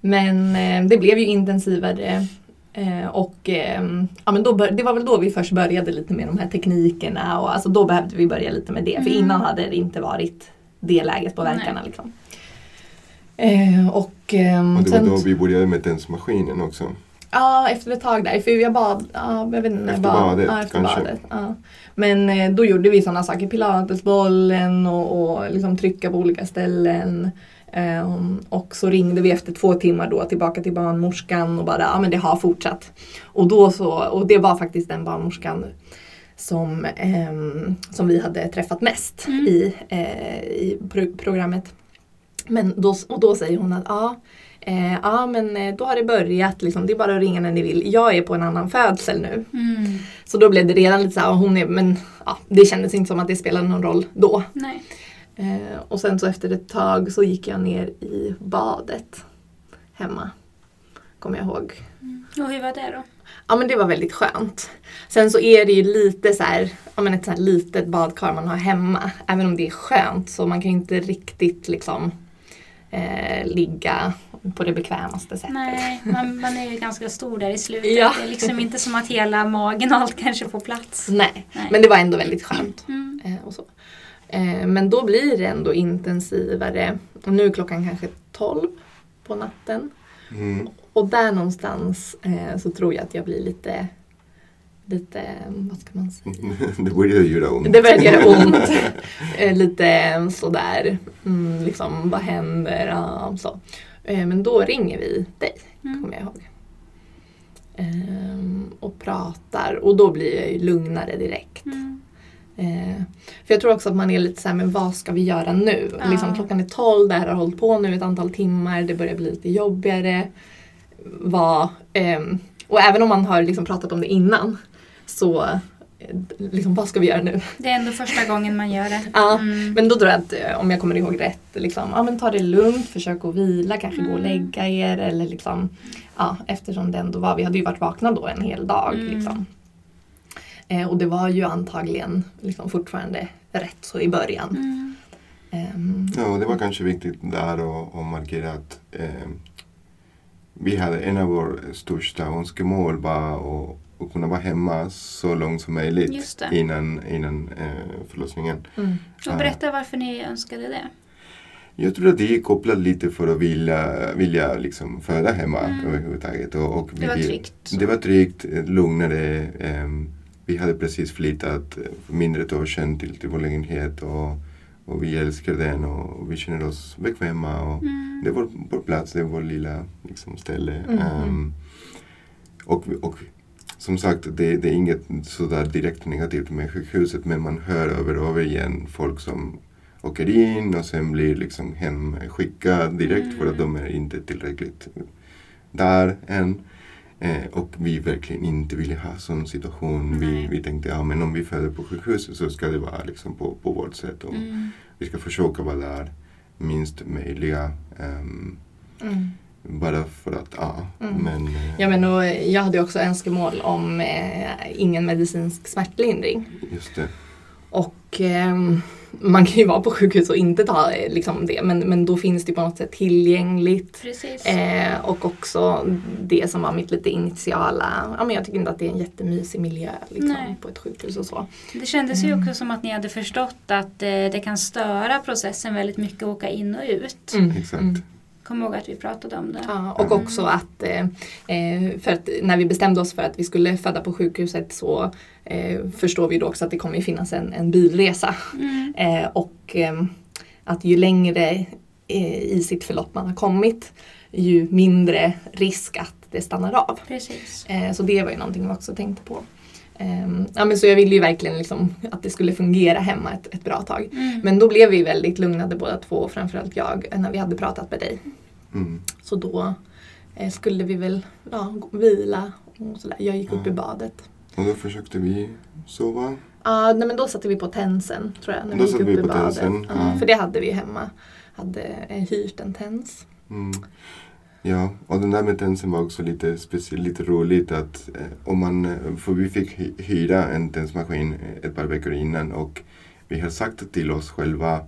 Men eh, det blev ju intensivare. Eh, och eh, ja, men då bör, det var väl då vi först började lite med de här teknikerna. Och alltså då behövde vi börja lite med det. För Mm. innan hade det inte varit det läget på verkarna. Liksom. Eh, och, ehm, och det var sen, då vi började med tensmaskinen också. Ja, efter ett tag där. För jag bad, ja, jag vet inte Efter bad. badet, ja, efter kanske. badet. Ja. Men eh, då gjorde vi sådana saker, pilatesbollen och, och liksom trycka på olika ställen. Ehm, och så ringde vi efter två timmar då tillbaka till barnmorskan och bara, ja men det har fortsatt. Och, då så, och det var faktiskt den barnmorskan som, ehm, som vi hade träffat mest Mm. i, eh, i pro- programmet. Men då, och då säger hon att ja, eh, ja men eh, då har det börjat, liksom, det är bara att ringa när ni vill. Jag är på en annan födsel nu. Mm. Så då blev det redan lite så här, hon är, men ja, det kändes inte som att det spelade någon roll då. Eh, och sen så efter ett tag så gick jag ner i badet hemma. Kommer jag ihåg. Och hur var det då? Ja men det var väldigt skönt. Sen så är det ju lite så här, ja men ett så här litet badkar man har hemma. Även om det är skönt så man kan ju inte riktigt liksom eh, ligga på det bekvämaste sättet. Nej, man, man är ju ganska stor där i slutet. Ja. Det är liksom inte som att hela magen och allt kanske får plats. Nej, Nej. men det var ändå väldigt skönt. Mm. Eh, och så. Eh, men då blir det ändå intensivare. Och nu är klockan kanske 12 på natten. Mm. Och där någonstans eh, så tror jag att jag blir lite, lite, vad ska man säga? *laughs* det började göra ont. Det börjar göra ont. Eh, lite sådär, mm, liksom vad händer? Ja, så. Eh, men då ringer vi dig, Mm. kommer jag ihåg. Ehm, och pratar och då blir jag ju lugnare direkt. Mm. Eh, för jag tror också att man är lite såhär, men vad ska vi göra nu? Ja. Liksom, klockan är 12, det här har hållit på nu ett antal timmar, det börjar bli lite jobbigare. Vad, ehm, och även om man har liksom pratat om det innan så liksom, vad ska vi göra nu? Det är ändå första gången man gör det. Ja, Mm. Men då tror jag att eh, om jag kommer ihåg rätt, liksom, ja, men ta det lugnt, försök att vila, kanske gå och Mm. lägga er. Eller liksom, ja, eftersom det ändå var, vi hade ju varit vakna då en hel dag. Mm. Liksom. Eh, och det var ju antagligen liksom, fortfarande rätt så i början. Mm. Ehm, Ja, och det var kanske viktigt där att markera att eh, vi hade en av våra största önskemål var att, att kunna vara hemma så långt som möjligt innan, innan eh, förlossningen. mm. Och berätta varför ni önskade det. Jag tror att det är kopplat lite för att vilja, vilja liksom föda hemma Mm. överhuvudtaget. Och, och Det var tryggt. så. Det var tryggt, eh, lugnare. ehm, vi hade precis flyttat eh, mindre ett år sedan till, till vår lägenhet och, och vi älskar den och vi känner oss bekväma. Och Mm. Det är vår, vår plats, det är vår lilla liksom, ställe. Mm. Ehm, och, och som sagt, det, det är inget sådär direkt negativt med sjukhuset men man hör över och över igen folk som åker in och sen blir liksom hemskickad direkt för att de är inte tillräckligt där än. Eh, och vi verkligen inte ville ha sån situation. Vi, vi tänkte ja men om vi föder på sjukhuset så ska det vara liksom på, på vårt sätt. Och Mm. Vi ska försöka vara där minst möjliga. ehm, Mm. bara för att, ja. Mm. Men, eh, Ja, men och jag hade också önskemål om eh, ingen medicinsk smärtlindring. just det. Och ehm, man kan ju vara på sjukhus och inte ta eh, liksom, det men, men då finns det på något sätt tillgängligt. Eh, och också det som var mitt lite initiala, ja men jag tycker inte att det är en jättemysig miljö liksom, på ett sjukhus och så. Det kändes ju Mm. också som att ni hade förstått att eh, det kan störa processen väldigt mycket att åka in och ut. Exakt. Mm. Kom ihåg att vi pratade om det. Ja, och också att, eh, eh, för att när vi bestämde oss för att vi skulle föda på sjukhuset så eh, förstår vi då också att det kommer finnas en, en bilresa. Mm. *laughs* Eh, och eh, att ju längre eh, i sitt förlopp man har kommit ju mindre risk att det stannar av. Precis. Eh, så det var ju någonting vi också tänkte på. Eh, ja, men så jag ville ju verkligen liksom att det skulle fungera hemma ett, ett bra tag. Mm. Men då blev vi väldigt lugnade båda två, och framförallt jag, när vi hade pratat med dig. Mm. Så då eh, skulle vi väl ja, vila och sådär. Jag gick upp i badet. Och då försökte vi sova. Ja, nej, men då satte vi på tensen tror jag. När Då vi gick satte upp vi i badet. tensen, Ja, ja. För det hade vi hemma. Hade eh, hyrt en tens. Mm. Ja, och den där med tensen var också lite speciellt, lite roligt att eh, om man, eh, för vi fick hy- hyra en tensmaskin eh, ett par veckor innan och vi har sagt till oss själva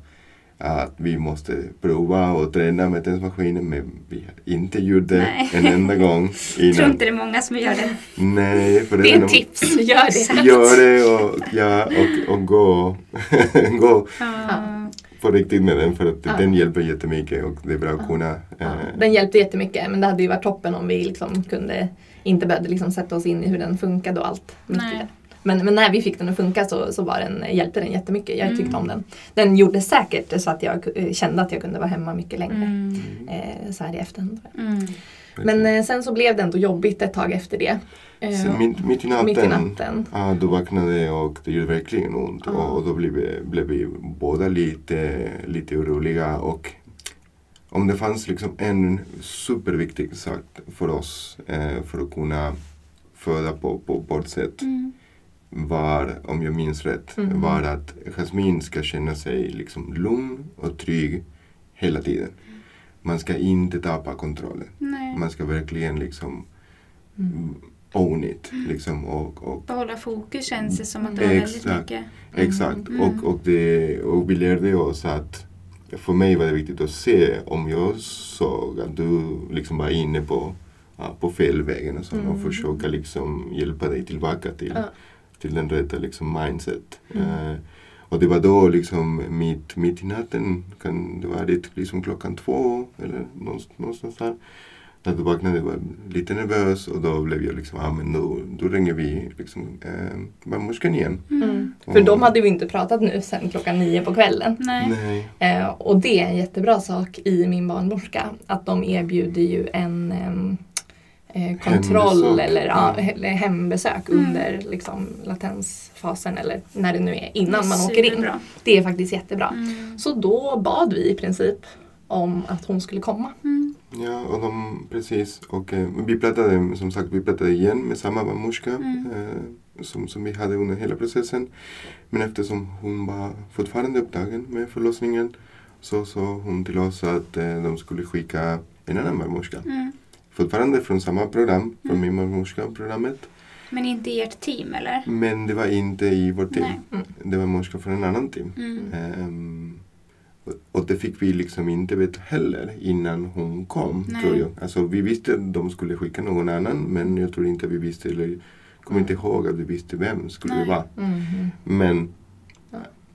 att vi måste prova och träna med tensmaskinen men vi har inte gjort det Nej. en enda gång *laughs* Jag tror innan. inte det är många som gör det. Nej, för Det är en ett tips, gör det. Gör det och, ja, och, och gå, *laughs* gå Ja. På riktigt med den för att Ja. den hjälper jättemycket och det är bra att kunna Ja, eh, den hjälpte jättemycket men det hade ju varit toppen om vi liksom kunde inte behövde liksom sätta oss in i hur den funkade och allt. Men, men när vi fick den att funka så, så var den, hjälpte den jättemycket. Jag tyckte Mm. om den. Den gjorde säkert så att jag kände att jag kunde vara hemma mycket längre. Mm. Eh, så här i efterhand. Mm. Men eh, sen så blev det ändå jobbigt ett tag efter det. Eh, Sen mitt, mitt i natten, mitt i natten. Ja, då vaknade och det gjorde verkligen ont. Ja. Och, och då blev blev vi båda lite, lite oroliga. Och om det fanns liksom en superviktig sak för oss eh, för att kunna föda på, på vårt sätt Mm. var, om jag minns rätt, Mm. var att Jasmine ska känna sig liksom lugn och trygg hela tiden. Man ska inte tappa kontrollen. Nej. Man ska verkligen liksom Mm. own it. Liksom, och, och, Behålla fokus känns det som att det var väldigt Exakt. mycket. exakt. Mm. Och, och, det, och vi lärde oss att för mig var det viktigt att se om jag såg att du liksom var inne på, på fel vägen och, så, Mm. och försöka liksom hjälpa dig tillbaka till, Ja. till den rätta liksom mindset. Mm. Eh, och det var då liksom mitt, mitt i natten, kan det vara lite liksom klockan två eller någonstans, där. När du vaknade var lite nervös och då blev jag liksom, ja men då, då ringer vi liksom eh, barnmorskan igen. Mm. För Och- de hade vi inte pratat nu sen klockan nio på kvällen. Nej. Nej. Eh, och det är en jättebra sak i min barnmorska. Att de erbjuder ju en em, eh, kontroll Hembesök. eller, ja, Mm. eller hembesök Mm. under liksom, latensfasen eller när det nu är innan är man åker in. Det är faktiskt jättebra. Mm. Så då bad vi i princip om att hon skulle komma. Mm. Ja, och de, precis. Och eh, vi pratade, som sagt, vi pratade igen med samma barnmorska Mm. eh, som, som vi hade under hela processen. Men eftersom hon var fortfarande upptagen med förlossningen så sa hon till oss att eh, de skulle skicka en annan barnmorska. Mm. Fortfarande från samma program, från Mm. min barnmorska-programmet. Men inte i ert team eller? Men det var inte i vårt team. Mm. Det var en barnmorska från en annan team. Mm. Ehm, och- och det fick vi liksom inte veta heller innan hon kom, Nej. tror jag. Alltså vi visste att de skulle skicka någon annan men jag tror inte vi visste, eller kommer inte ihåg att vi visste vem skulle det Nej. vara. Mhm. Men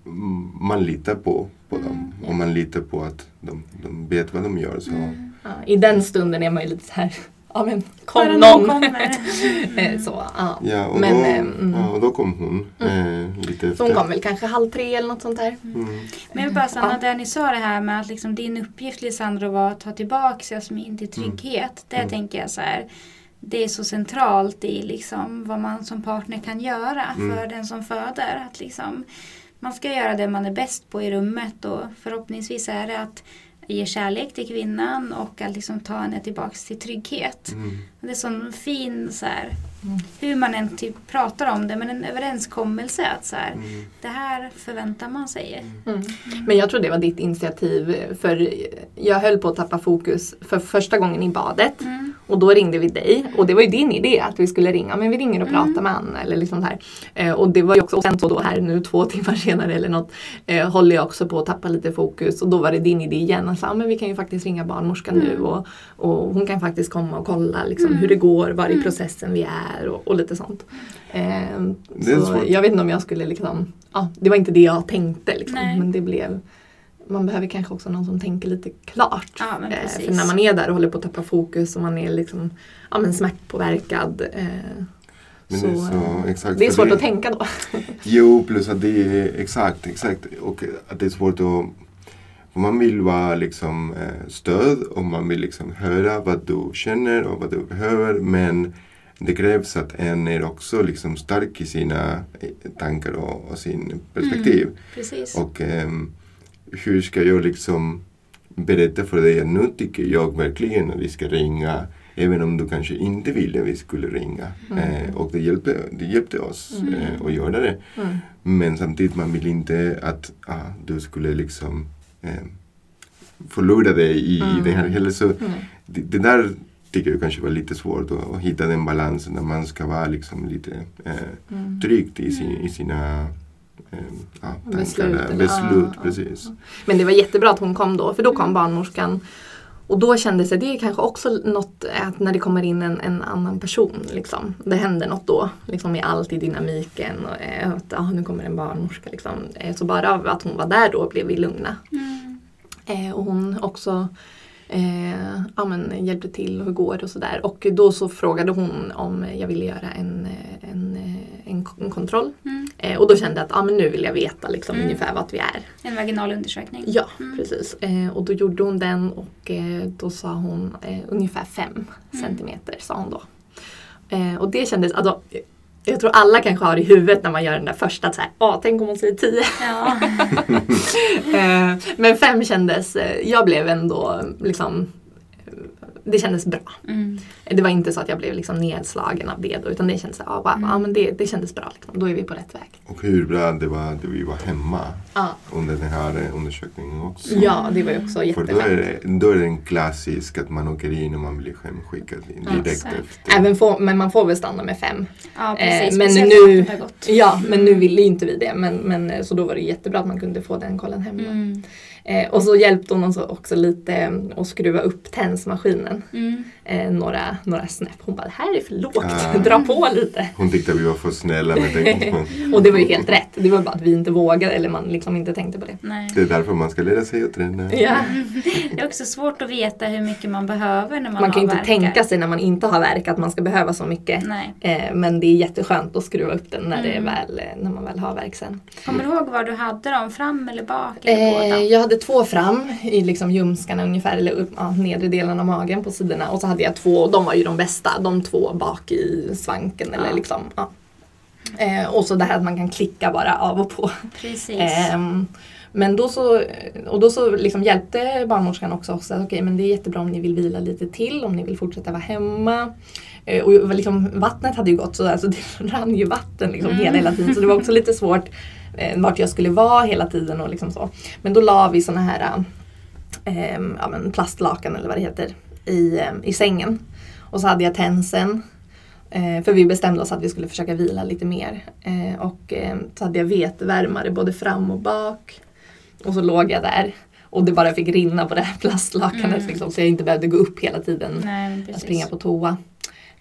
mm, man litar på, på Mm, dem ja. och man litar på att de, de vet vad de gör. Så. Mm. Ja, I den stunden är man ju lite så här ja men kom Bara någon. kommer. *laughs* Eh, så, ja. Ja, och, Men, då, eh, mm. ja, och då kom hon eh, lite efter. Så hon kom väl kanske halv tre eller något sånt där. Mm. Men jag vill bara stanna Ja. där ni sa det här med att liksom din uppgift Lisandro var att ta tillbaka Jasmin till trygghet. Det Mm. tänker jag så här. Det är så centralt i liksom vad man som partner kan göra Mm. för den som föder. Att liksom, man ska göra det man är bäst på i rummet och förhoppningsvis är det att ge kärlek till kvinnan och att liksom ta henne tillbaka till trygghet. Mm. Det är sån fin så här, Mm. hur man än typ pratar om det, men en överenskommelse att så här, Mm. det här förväntar man sig. Mm. Men jag tror det var ditt initiativ för jag höll på att tappa fokus för första gången i badet. Mm. Och då ringde vi dig och det var ju din idé att vi skulle ringa. Men vi ringer och Mm. pratar med Anna eller liksom här. Eh, och det var ju också, och sen så då här nu två *laughs* timmar senare eller något eh, håller jag också på att tappa lite fokus och då var det din idé igen. Alltså, ja, men vi kan ju faktiskt ringa barnmorskan nu Mm. och, och hon kan faktiskt komma och kolla liksom, Mm. hur det går, var i Mm. processen vi är och, och lite sånt. Eh, Det är så svårt. jag vet inte om jag skulle liksom, ja det var inte det jag tänkte liksom, Nej. men det blev man behöver kanske också någon som tänker lite klart. Ja, men Eh, för när man är där och håller på att tappa fokus och man är liksom, ja, men smärtpåverkad. Eh, Men så, det är så, eh, exakt, det är svårt det- att tänka då. *laughs* Jo, plus att det är exakt, exakt. Och att det är svårt att... Man vill vara liksom eh, stöd och man vill liksom höra vad du känner och vad du behöver. Men det krävs att en är också liksom stark i sina eh, tankar och, och sin perspektiv. Precis. Och ehm, hur ska jag liksom berätta för dig att nu tycker jag verkligen att vi ska ringa Även om du kanske inte ville att vi skulle ringa. Mm. Eh, och det hjälpte, det hjälpte oss Mm. eh, att göra det. Mm. Men samtidigt man vill inte att ah, du skulle liksom eh, förlora dig i, i Mm. det här heller. Så Mm. det, det där tycker jag kanske var lite svårt att, hitta den balansen när man ska vara liksom lite eh, Mm. tryggt i, sin, i sina eh, ja, tankar. Beslut, Beslut ja, precis. ja. Men det var jättebra att hon kom då, för då kom barnmorskan. Och då kändes det, det är kanske också något att när det kommer in en, en annan person. Liksom, det händer något då, liksom i allt i dynamiken. Och, eh, att ah, nu kommer en barnmorska. Liksom. Eh, så bara av att hon var där då blev vi lugna. Mm. Eh, och hon också eh, ja, men, hjälpte till och hur går det och sådär. Och då så frågade hon om jag ville göra en, en, en, en kontroll. Mm. Eh, och då kände jag att ah, men nu vill jag veta liksom, Mm. ungefär vart vi är. En vaginal undersökning. Ja, Mm. precis. Eh, och då gjorde hon den och eh, då sa hon eh, ungefär fem Mm. centimeter sa hon då. Eh, och det kändes, alltså, jag tror alla kanske har i huvudet när man gör den där första att så här, ah, tänk om hon säger tio. Ja. *laughs* Eh, men fem kändes, eh, jag blev ändå liksom det kändes bra. Mm. Det var inte så att jag blev liksom nedslagen av det då, utan det kändes, ah, wow, Mm. ja, men det, det kändes bra. Liksom. Då är vi på rätt väg. Och hur bra det var att vi var hemma Ja, under den här eh, undersökningen också. ja det var ju också För då är, det, då är det en klassisk att man åker in och man blir hemskickad direkt Exakt. efter. Även få, men man får väl stanna med fem. ja, Eh, precis. men Speciellt nu-. Ja, men nu ville inte vi det. Men, men, eh, så då var det jättebra att man kunde få den kollen hemma. Eh, och så hjälpte hon oss också lite eh, att skruva upp tensmaskinen. Mm. Eh, några, några snäpp. Hon bara, det här är för lågt, Ah. *laughs* dra på lite. Hon tyckte att vi var för snälla med det. *laughs* Och det var ju helt rätt. Det var bara att vi inte vågade eller man liksom inte tänkte på det. Nej. Det är därför man ska lära sig att träna. Ja. *laughs* Det är också svårt att veta hur mycket man behöver när man, Man kan ju inte tänka sig när man inte har verk att man ska behöva så mycket. Nej. Eh, men det är jätteskönt att skruva upp den när, det är Mm. väl, eh, när man väl har verk sen. Kommer du ihåg var du hade dem? Fram eller bak? Eller båda? Eh, hade två fram i liksom ljumskarna ungefär, eller upp, ja, nedre delen av magen på sidorna. Och så hade jag två, och de var ju de bästa, de två bak i svanken. Eller Ja. liksom, ja. eh, och så det här att man kan klicka bara av och på. Precis. Ehm, men då så, och då så liksom hjälpte barnmorskan också oss att okej men det är jättebra om ni vill vila lite till, om ni vill fortsätta vara hemma. Eh, och liksom, vattnet hade ju gått så alltså, det *laughs* rann ju vatten liksom hela, hela tiden så det var också lite svårt eh, vart jag skulle vara hela tiden och liksom så. Men då la vi såna här eh, ja, men plastlakan eller vad det heter i, eh, i sängen. Och så hade jag tensen. Eh, för vi bestämde oss att vi skulle försöka vila lite mer. Eh, och eh, så hade jag vetvärmare både fram och bak. Och så låg jag där. Och det bara fick rinna på det här plastlakanet Mm. liksom, så jag inte behövde gå upp hela tiden Nej, precis. springa på toa.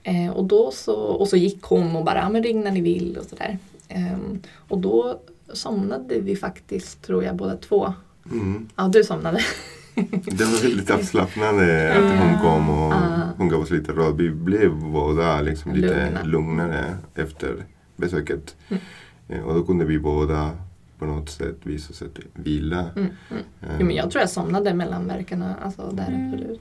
Eh, och, då så, och så gick hon och bara, ja men ring när ni vill och sådär. Ehm, och då somnade vi faktiskt, tror jag, båda två. Mm. Ja, du somnade. *laughs* Det var väldigt avslappnande att hon kom och hon gav oss lite råd. Vi blev båda liksom lite Lugna. lugnare efter besöket. Mm. Eh, Och då kunde vi båda på något sätt visa sätt vila. Mm, mm. Jo, men jag tror jag somnade mellan verkarna. Alltså där Mm. absolut.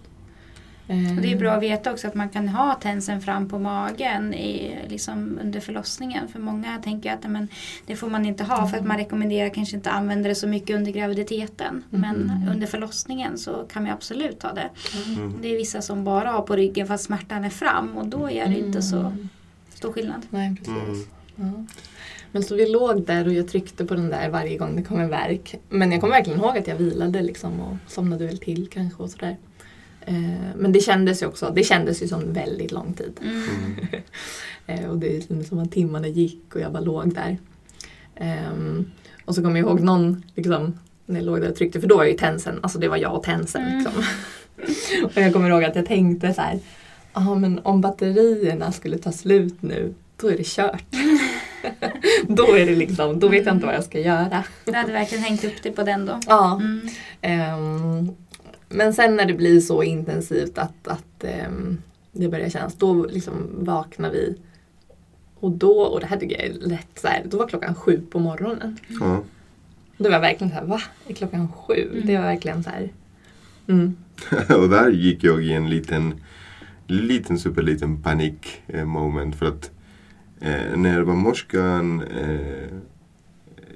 Och det är bra att veta också att man kan ha tensen fram på magen i, liksom under förlossningen. För många tänker att men, det får man inte ha för att man rekommenderar kanske inte använda det så mycket under graviditeten. Men Mm. under förlossningen så kan man absolut ha det. Mm. Det är vissa som bara har på ryggen fast smärtan är fram och då är det inte så Mm. stor skillnad. Nej, precis. Mm. Ja. Men så vi låg där och jag tryckte på den där varje gång det kom en verk. Men jag kommer verkligen ihåg att jag vilade liksom och somnade väl till kanske och sådär. Eh, Men det kändes ju också, det kändes ju som väldigt lång tid. Mm. *laughs* Eh, Och det kändes som att timmarna gick och jag bara låg där. Ehm, Och så kommer jag ihåg någon, liksom, när jag låg där och tryckte, för då var ju tensen, alltså det var jag och tensen. Mm. Liksom. *laughs* och jag kommer ihåg att jag tänkte så här, ja men om batterierna skulle ta slut nu, då är det kört. *laughs* då är det liksom, då vet jag inte vad jag ska göra. Du hade verkligen hängt upp dig på den då. Ja. Mm. Ehm, men sen när det blir så intensivt att, att ehm, det börjar kännas, då liksom vaknar vi. Och då, och det här tycker jag är lätt så här, då var klockan sju på morgonen. Ja. Då var jag verkligen så här, va? Är klockan sju? Mm. Det var verkligen så här. Mm. *laughs* och där gick jag i en liten, liten superliten panik eh, moment för att eh, när barnmorskan eh,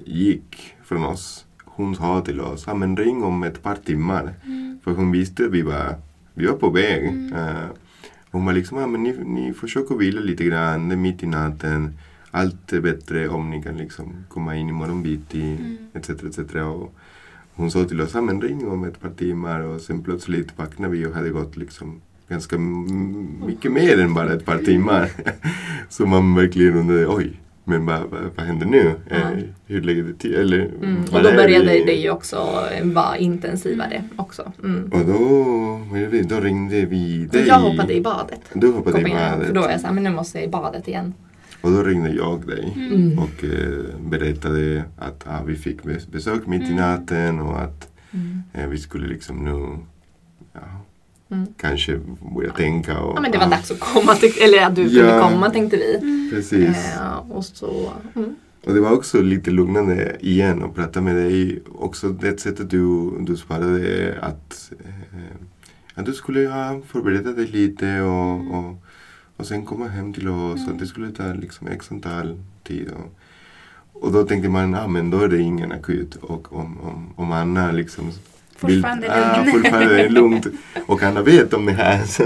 gick från oss, hon sa till oss, ah, men ring om ett par timmar. Mm. För hon visste att vi var, vi var på väg. Mm. Eh, hon var liksom, ah, men ni, ni försöker vila lite grann, det är mitt i natten. Allt är bättre om ni kan liksom komma in imorgon bitti, Mm. etc. etc. Och hon sa till oss, ah, men ring om ett par timmar och sen plötsligt vaknade vi och hade gått liksom ganska mycket mer än bara ett par timmar. *laughs* Så man verkligen undrade, oj, men vad, vad, vad händer nu? Ja. Eh, hur lägger det till? Eller, Mm. Och då började vi? det ju också vara intensivare också. Mm. Och då, vad då ringde vi Och dig. jag hoppade i badet. Du hoppade i Kom badet. För då var jag såhär, men nu måste jag i badet igen. Och då ringde jag dig Mm. och eh, berättade att ah, vi fick bes- besök mitt i Mm. natten och att Mm. eh, vi skulle liksom nu ja, Mm. kanske börja tänka. Och, Ja men det var dags att komma, eller att du kunde Ja. komma tänkte vi. Mm. Precis. Eh, och så, mm. Och det var också lite lugnande igen att prata med dig. Också det sättet du, du svarade att, eh, att du skulle ha förberett dig lite och, och, och sen komma hem till oss. Att det skulle ta liksom x antal tid. Och, och då tänkte man, ah, men då är det ingen akut. Och om, om, om Anna liksom Fortfarande ah, lugn. fortfarande är lugnt och Anna vet om det här så,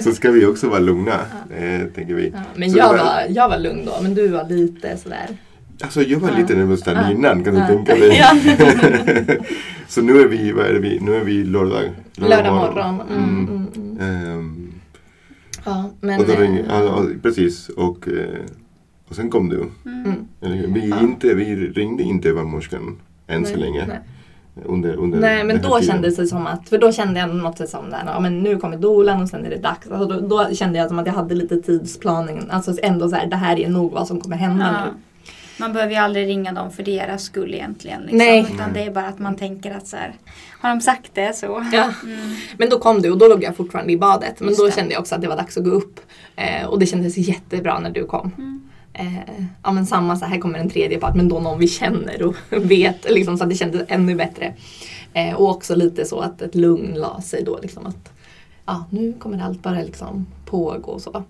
*laughs* så ska vi också vara lugna, eh, tänker vi. ja, men Så jag var- var, jag var lugn då, men du var lite sådär. Alltså jag var Ja. lite nervös där Ja. innan kan du Ja. tänka dig. Ja. *laughs* så nu är vi, vad är vi, nu är vi lördag. Lördag morgon. Mm, Mm. mm, mm. Ehm, Ja, men, och då eh, ringde, ja, ja, precis och, eh, och sen kom du. Mm. vi, Ja. inte, vi ringde inte barnmorskan än så länge. Nej, Under, under nej men då tiden. kändes det som att, för då kände jag något som där, ja men nu kommer dolan och sen är det dags. Alltså då, då kände jag som att jag hade lite tidsplanen, alltså ändå så här, det här är nog vad som kommer hända Ja. nu. Man behöver ju aldrig ringa dem för deras skull egentligen. Liksom. Nej. Utan det är bara att man tänker att så här, har de sagt det så. Ja. Mm. Men då kom du och då låg jag fortfarande i badet. Men Just då det. kände jag också att det var dags att gå upp. Eh, och det kändes jättebra när du kom. Mm. Eh, ja men samma, så här kommer en tredje part men då någon vi känner och *laughs* vet. Liksom, så att det kändes ännu bättre. Eh, och också lite så att ett lugn la sig då. Liksom, att ja, nu kommer allt bara liksom pågå och så.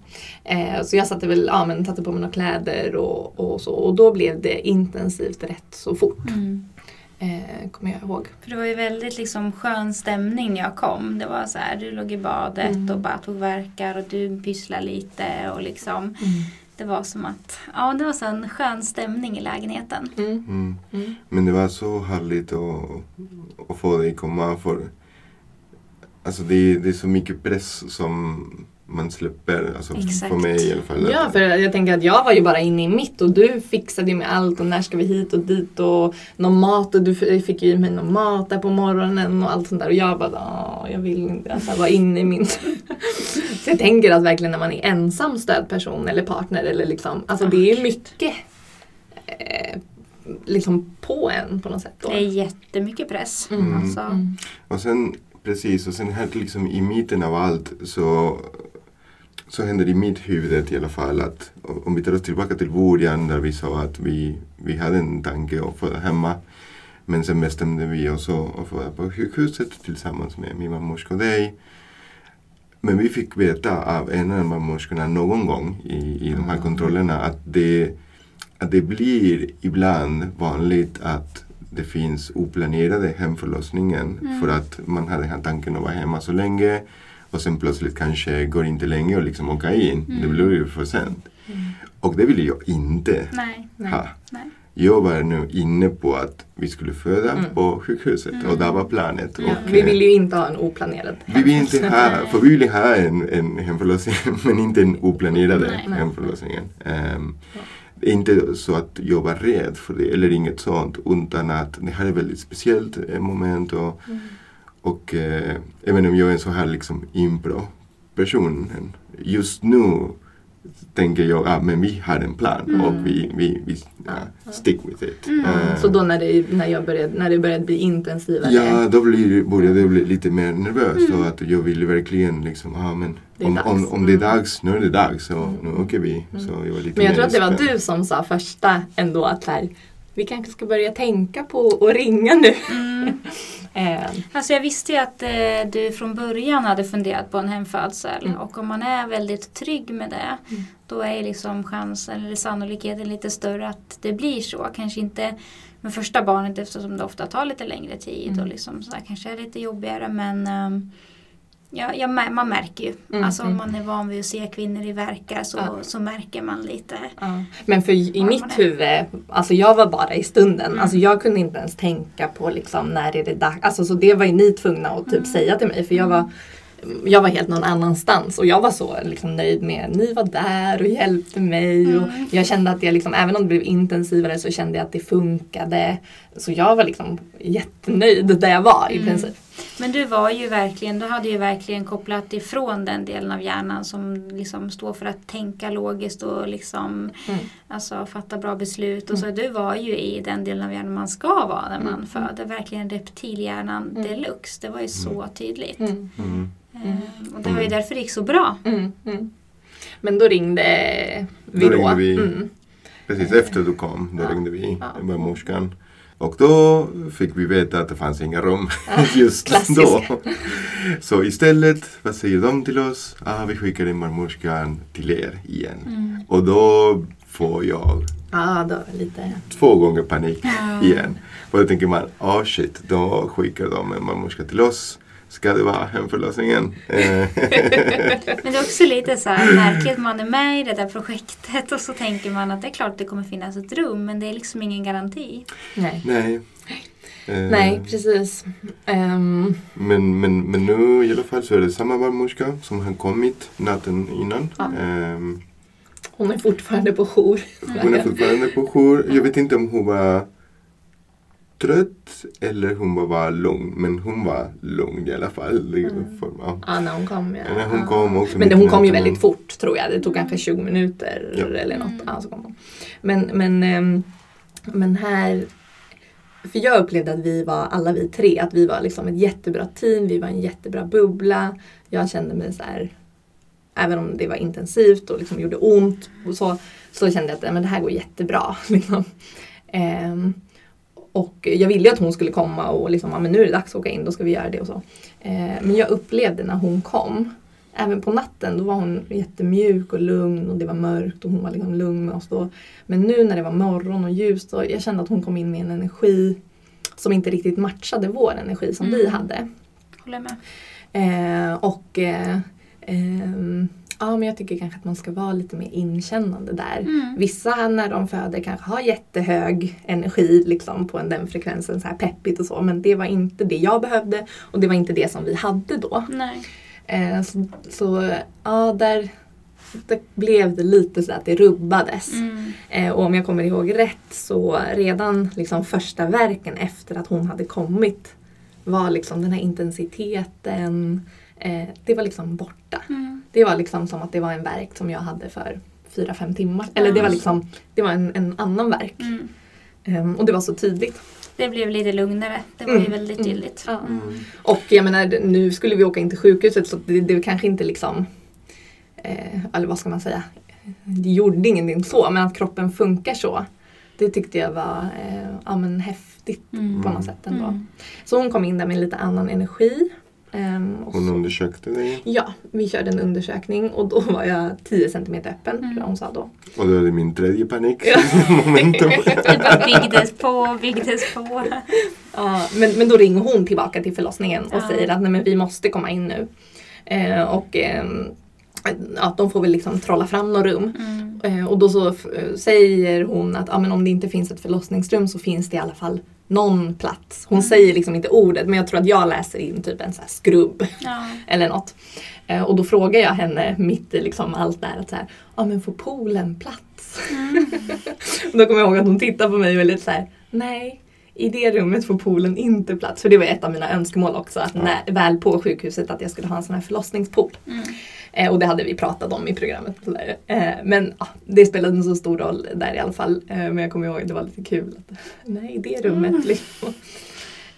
Eh, så jag satte väl, ja men satte på mig några kläder och, och så. Och då blev det intensivt rätt så fort. Mm. Eh, kommer jag ihåg. För det var ju väldigt liksom skön stämning när jag kom. Det var så här, du låg i badet Mm. och bara tog verkar och du pysslade lite och liksom det var som att, ja det var så en skön stämning i lägenheten. Mm. Mm. Mm. Men det var så härligt att, att få dig komma för alltså det, är- det är så mycket press som man släpper, alltså Exakt. för mig i alla fall. Ja, för jag tänker att jag var ju bara inne i mitt och du fixade ju med allt och när ska vi hit och dit och någon mat och du fick ju i mig någon mat där på morgonen och allt sånt där och jag bara, "Åh, jag vill inte alltså, vara inne i min... *laughs* så jag tänker att verkligen när man är ensam stödperson eller partner eller liksom, alltså det är mycket eh, liksom på en på något sätt då. Det är jättemycket press. Mm. Alltså. Mm. Och sen Precis, och sen här liksom i mitten av allt så, så händer i mitt huvud i alla fall att om vi tar oss tillbaka till början där vi sa att vi, vi hade en tanke att föda hemma. Men sen bestämde vi oss att föda på sjukhuset tillsammans med min mamorska och dig. Men vi fick veta av en av barnmorskorna någon gång i, i de här kontrollerna att det, att det blir ibland vanligt att det finns oplanerade hemförlossningen Mm. för att man hade den här tanken att vara hemma så länge och sen plötsligt kanske går inte länge och liksom åka in. Det Mm. blir ju för sent. Och det ville jag inte Nej. Nej. ha. Nej. Jag var nu inne på att vi skulle föda Mm. på sjukhuset och det var planet. Ja, och, vi vill ju inte ha en oplanerad vi vill inte ha, för vi vill ha en, en hemförlossning *laughs* men inte en oplanerad hemförlossning. Um, Ja. det är inte så att jag var rädd för det eller inget sånt utan att det här är ett väldigt speciellt eh, moment och, Mm. Och eh, även om jag är en så här liksom impro-person just nu tänker jag att ah, men vi har en plan Mm. och vi, vi, vi Ja, stick with it. Mm. Eh, Så då när det, när jag började, när det började bli intensivare. Ja, då blir, började jag bli lite mer nervös Mm. och att jag ville verkligen liksom, ah, men om, om, om det är Mm. dags, nu är det dags så Mm. nu åker vi. Mm. Så jag var lite Men jag tror att det var du som sa första ändå att här, vi kanske ska börja tänka på att ringa nu. *laughs* Eh, Alltså jag visste ju att eh, du från början hade funderat på en hemfödsel Mm. och om man är väldigt trygg med det Mm. då är liksom chansen eller sannolikheten lite större att det blir så. Kanske inte med första barnet eftersom det ofta tar lite längre tid Mm. och liksom så här, kanske är lite jobbigare men ehm, ja, ja, man märker ju. Mm, Alltså om mm. man är van vid att se kvinnor i verkar så, Ja. så märker man lite. ja. Men för i mitt huvud, alltså jag var bara i stunden. Mm. Alltså jag kunde inte ens tänka på liksom när är det dags. Alltså så det var ju ni tvungna att typ Mm. säga till mig för jag var jag var helt någon annanstans och jag var så liksom nöjd med ni var där och hjälpte mig. Och Mm. jag kände att jag liksom, även om det blev intensivare så kände jag att det funkade. Så jag var liksom jättenöjd där jag var i Mm. princip. Men du var ju verkligen, du hade ju verkligen kopplat ifrån den delen av hjärnan som liksom står för att tänka logiskt och liksom Mm. alltså, fatta bra beslut. Och så du var ju i den delen av hjärnan man ska vara när man Mm. föder. Verkligen reptilhjärnan Mm. deluxe. Det var ju så tydligt. Mm. Mm. Ehm, och det var ju därför det gick så bra. Mm. Mm. Men då ringde vi Då då. ringde vi. Mm. Precis efter du kom, då Ja. ringde vi Ja. barnmorskan. Och då fick vi veta att det fanns inga rum Ja, *laughs* just klassiska. då. Så istället, vad säger de till oss? Ah, vi skickar in barnmorskan till er igen. Mm. Och då får jag Ja, då lite... två gånger panik Ja. igen. Och då tänker man, ah shit, då skickar de en barnmorska till oss. Ska det vara hemförlossningen? Eh, *laughs* Men det är också lite så här märkligt, man är med i det där projektet och så tänker man att det är klart att det kommer finnas ett rum men det är liksom ingen garanti. Nej. Nej. Eh, Nej, precis. Ehm, Men, men, men nu i alla fall så är det samma barnmorska som har kommit natten innan. Ja. Ehm, hon är fortfarande på jour. hon är fortfarande på jour. Jag vet inte om hon var trött eller hon var bara lugn. Men hon var lugn i alla fall. Mm. För, ja. Ja, när hon kom. Ja. När hon kom också Men det, hon kom ju väldigt fort tror jag. Det tog kanske 20 minuter Ja. eller något. Mm. Ja, så kom hon. Men, men, ehm, men här... För jag upplevde att vi var, alla vi tre, att vi var liksom ett jättebra team. Vi var en jättebra bubbla. Jag kände mig så här... Även om det var intensivt och liksom gjorde ont och så, så kände jag att men det här går jättebra. *laughs* Liksom. Ehm, och jag ville att hon skulle komma och liksom, men nu är det dags att åka in, då ska vi göra det och så. Eh, men jag upplevde när hon kom, även på natten, då var hon jättemjuk och lugn och det var mörkt och hon var liksom lugn med oss då. Men nu när det var morgon och ljust, jag kände att hon kom in med en energi som inte riktigt matchade vår energi som vi Mm. hade. Håller med. Eh, och eh, ehm, ja, men jag tycker kanske att man ska vara lite mer inkännande där. Mm. Vissa när de föder kanske har jättehög energi liksom, på en, den frekvensen, så här peppigt och så. Men det var inte det jag behövde och det var inte det som vi hade då. Nej. Eh, så, så ja, där, där blev det lite så att det rubbades. Mm. Eh, och om jag kommer ihåg rätt så redan liksom första verken efter att hon hade kommit var liksom den här intensiteten, eh, det var liksom borta. Mm. Det var liksom som att det var en verk som jag hade för fyra, fem timmar. Eller det var liksom, det var en, en annan verk. Mm. Ehm, och det var så tydligt. Det blev lite lugnare. Det var ju Mm, väldigt mm. tydligt. Mm. Och jag menar, nu skulle vi åka in till sjukhuset så det, det kanske inte liksom, eh, eller vad ska man säga, det gjorde ingenting så, men att kroppen funkar så. Det tyckte jag var eh, ja, men häftigt på något sätt ändå. Så hon kom in där med lite annan energi. Och Hon så, undersökte dig ja, vi körde en undersökning och då var jag 10 cm öppen, Mm. tror jag hon sa då. och då är det min tredje panik *laughs* momentum. *laughs* Det bara byggdes på, byggdes på. Ja, men, men då ringer hon tillbaka till förlossningen och Ja. säger att nej, men vi måste komma in nu. Eh, och eh, att de får väl liksom trolla fram något rum. Mm. Eh, och då så säger hon att ja, men om det inte finns ett förlossningsrum så finns det i alla fall någon plats. Hon Mm. säger liksom inte ordet men jag tror att jag läser in typ en så skrubb Ja. *laughs* eller något. Eh, och då frågar jag henne mitt i liksom allt det här att så här, ja men får poolen plats? Mm. *laughs* Då kommer jag ihåg att hon tittade på mig och lite så här, nej. I det rummet får poolen inte plats. För det var ett av mina önskemål också. Att Ja. när, väl på sjukhuset att jag skulle ha en sån här förlossningspool. Mm. Eh, och det hade vi pratat om i programmet. Eh, men ja, det spelade inte så stor roll där i alla fall. Eh, men jag kommer ihåg att det var lite kul. Att, nej, i det rummet. Mm. Liksom.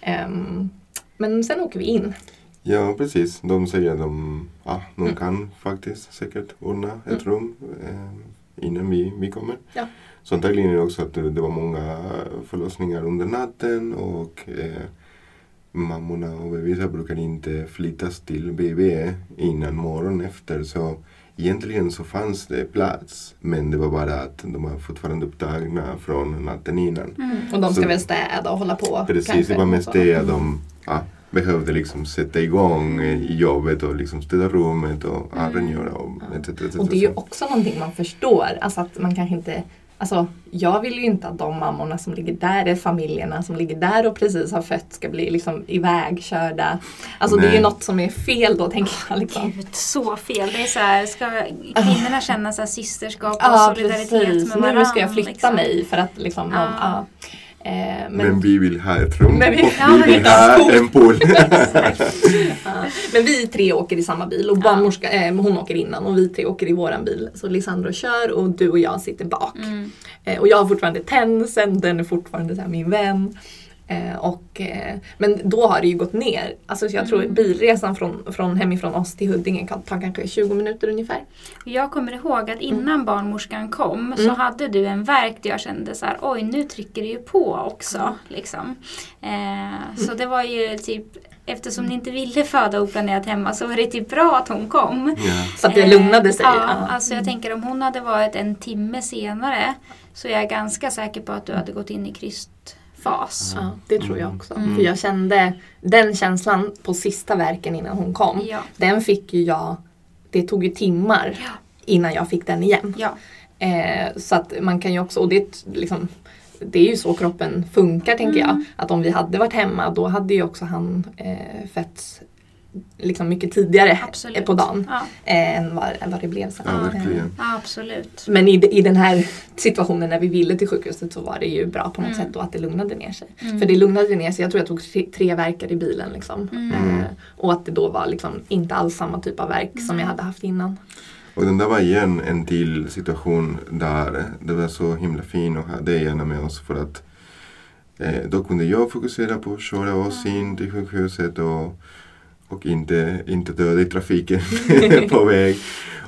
Ehm, men sen åker vi in. Ja, precis. De säger att de, ja, de Mm. kan faktiskt säkert ordna ett Mm. rum eh, innan vi, vi kommer. Ja. Så antagligen är det också att det, var många förlossningar under natten och eh, mammorna och bebisar brukar inte flyttas till BB innan morgonen efter. Så egentligen så fanns det plats men det var bara att de var fortfarande upptagna från natten innan. Mm. Och de ska Så- väl städa och hålla på. Precis, kanske, det var mest det att de ja, behövde liksom sätta igång eh, jobbet och liksom städa rummet och Mm. rengöra och etc. Och det är ju så. också någonting man förstår. Alltså att man kanske inte Alltså, jag vill ju inte att de mammorna som ligger där, är familjerna som ligger där och precis har fött ska bli liksom ivägkörda. Alltså det är ju Nej. något som är fel då tänker jag. Liksom. Gud, så fel. Det är så här, ska kvinnorna känna så här systerskap och Ja solidaritet precis, med varandra? nu ska jag flytta liksom. mig för att liksom, Ja. någon, ja. Eh, men, men, vi vill ha ett rum Men vi- och vi vill ha en pool. *laughs* *laughs* ja. men vi tre åker i samma bil och barnmorska, eh, hon åker innan och vi tre åker i våran bil. Så Lisandro kör och du och jag sitter bak. Mm. Eh, och jag har fortfarande tensen, den är fortfarande så här min vän. Eh, och, eh, men då har det ju gått ner. Alltså så jag tror Mm. bilresan från, från hemifrån oss till Huddinge kan ta kanske 20 minuter ungefär. Jag kommer ihåg att innan barnmorskan kom så Mm. hade du en verk där jag kände så här, oj nu trycker det ju på också. Liksom. Eh, så det var ju typ, eftersom ni inte ville föda oplanerat hemma så var det typ bra att hon kom. ja. Så att det lugnade sig. Ja, Ja. alltså jag tänker om hon hade varit en timme senare så är jag ganska säker på att du hade gått in i krystfas. Ja, det tror jag också. Mm. För jag kände den känslan på sista verken innan hon kom. Ja. Den fick ju jag, det tog ju timmar Ja. innan jag fick den igen. Ja. Eh, så att man kan ju också, och det, liksom, det är ju så kroppen funkar tänker jag. Mm. Att om vi hade varit hemma då hade ju också han eh, fötts liksom mycket tidigare Absolut. på dagen Ja, eh, än, vad, än vad det blev sen. ja, absolut. Men i, i den här situationen när vi ville till sjukhuset så var det ju bra på något Mm. sätt och att det lugnade ner sig. Mm. För det lugnade ner sig, jag tror jag tog tre, tre verkar i bilen. Liksom. Mm. Eh, och att det då var liksom inte alls samma typ av verk som Mm. jag hade haft innan. Och den där var igen en till situation där det var så himla fint att ha dig gärna med oss för att eh, då kunde jag fokusera på att köra oss in till sjukhuset och, och inte, inte döda i trafiken *laughs* på väg.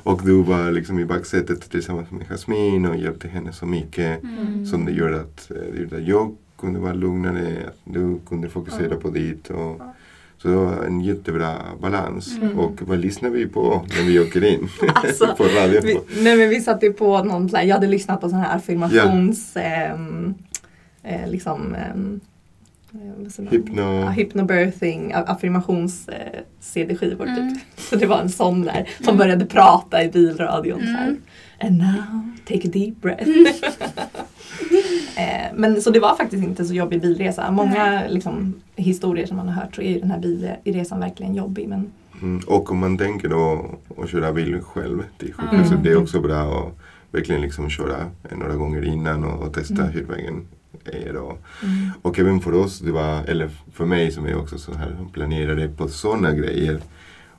Och du var liksom i baksätet tillsammans med Jasmin och hjälpte henne så mycket Mm. som det gör att, eh, det gjorde att jag kunde vara lugnare, att du kunde fokusera Ja. på ditt. Och, Ja. så det var en jättebra balans. Mm. Och vad lyssnar vi på när vi åker in? *laughs* Alltså, *laughs* på radion. Vi, nej men vi satte på någon jag hade lyssnat på sån här affirmations... ehm, eh, liksom... eh? Hypno- Ja, hypnobirthing, a- affirmations eh, CD-skivor Mm. typ. Så det var en sån där som Mm. började prata i bilradion så här. Mm. And now, take a deep breath. *laughs* eh, men så det var faktiskt inte så jobbig bilresa. Många liksom, historier som man har hört så är ju den här bilresan verkligen jobbig. Men Mm, och om man tänker då att köra bil själv till sjukhuset, Mm. det är också bra att verkligen liksom köra några gånger innan och, och testa Mm. hur vägen är. Och, och även för oss, det var, eller för mig som är också så här planerare på sådana grejer,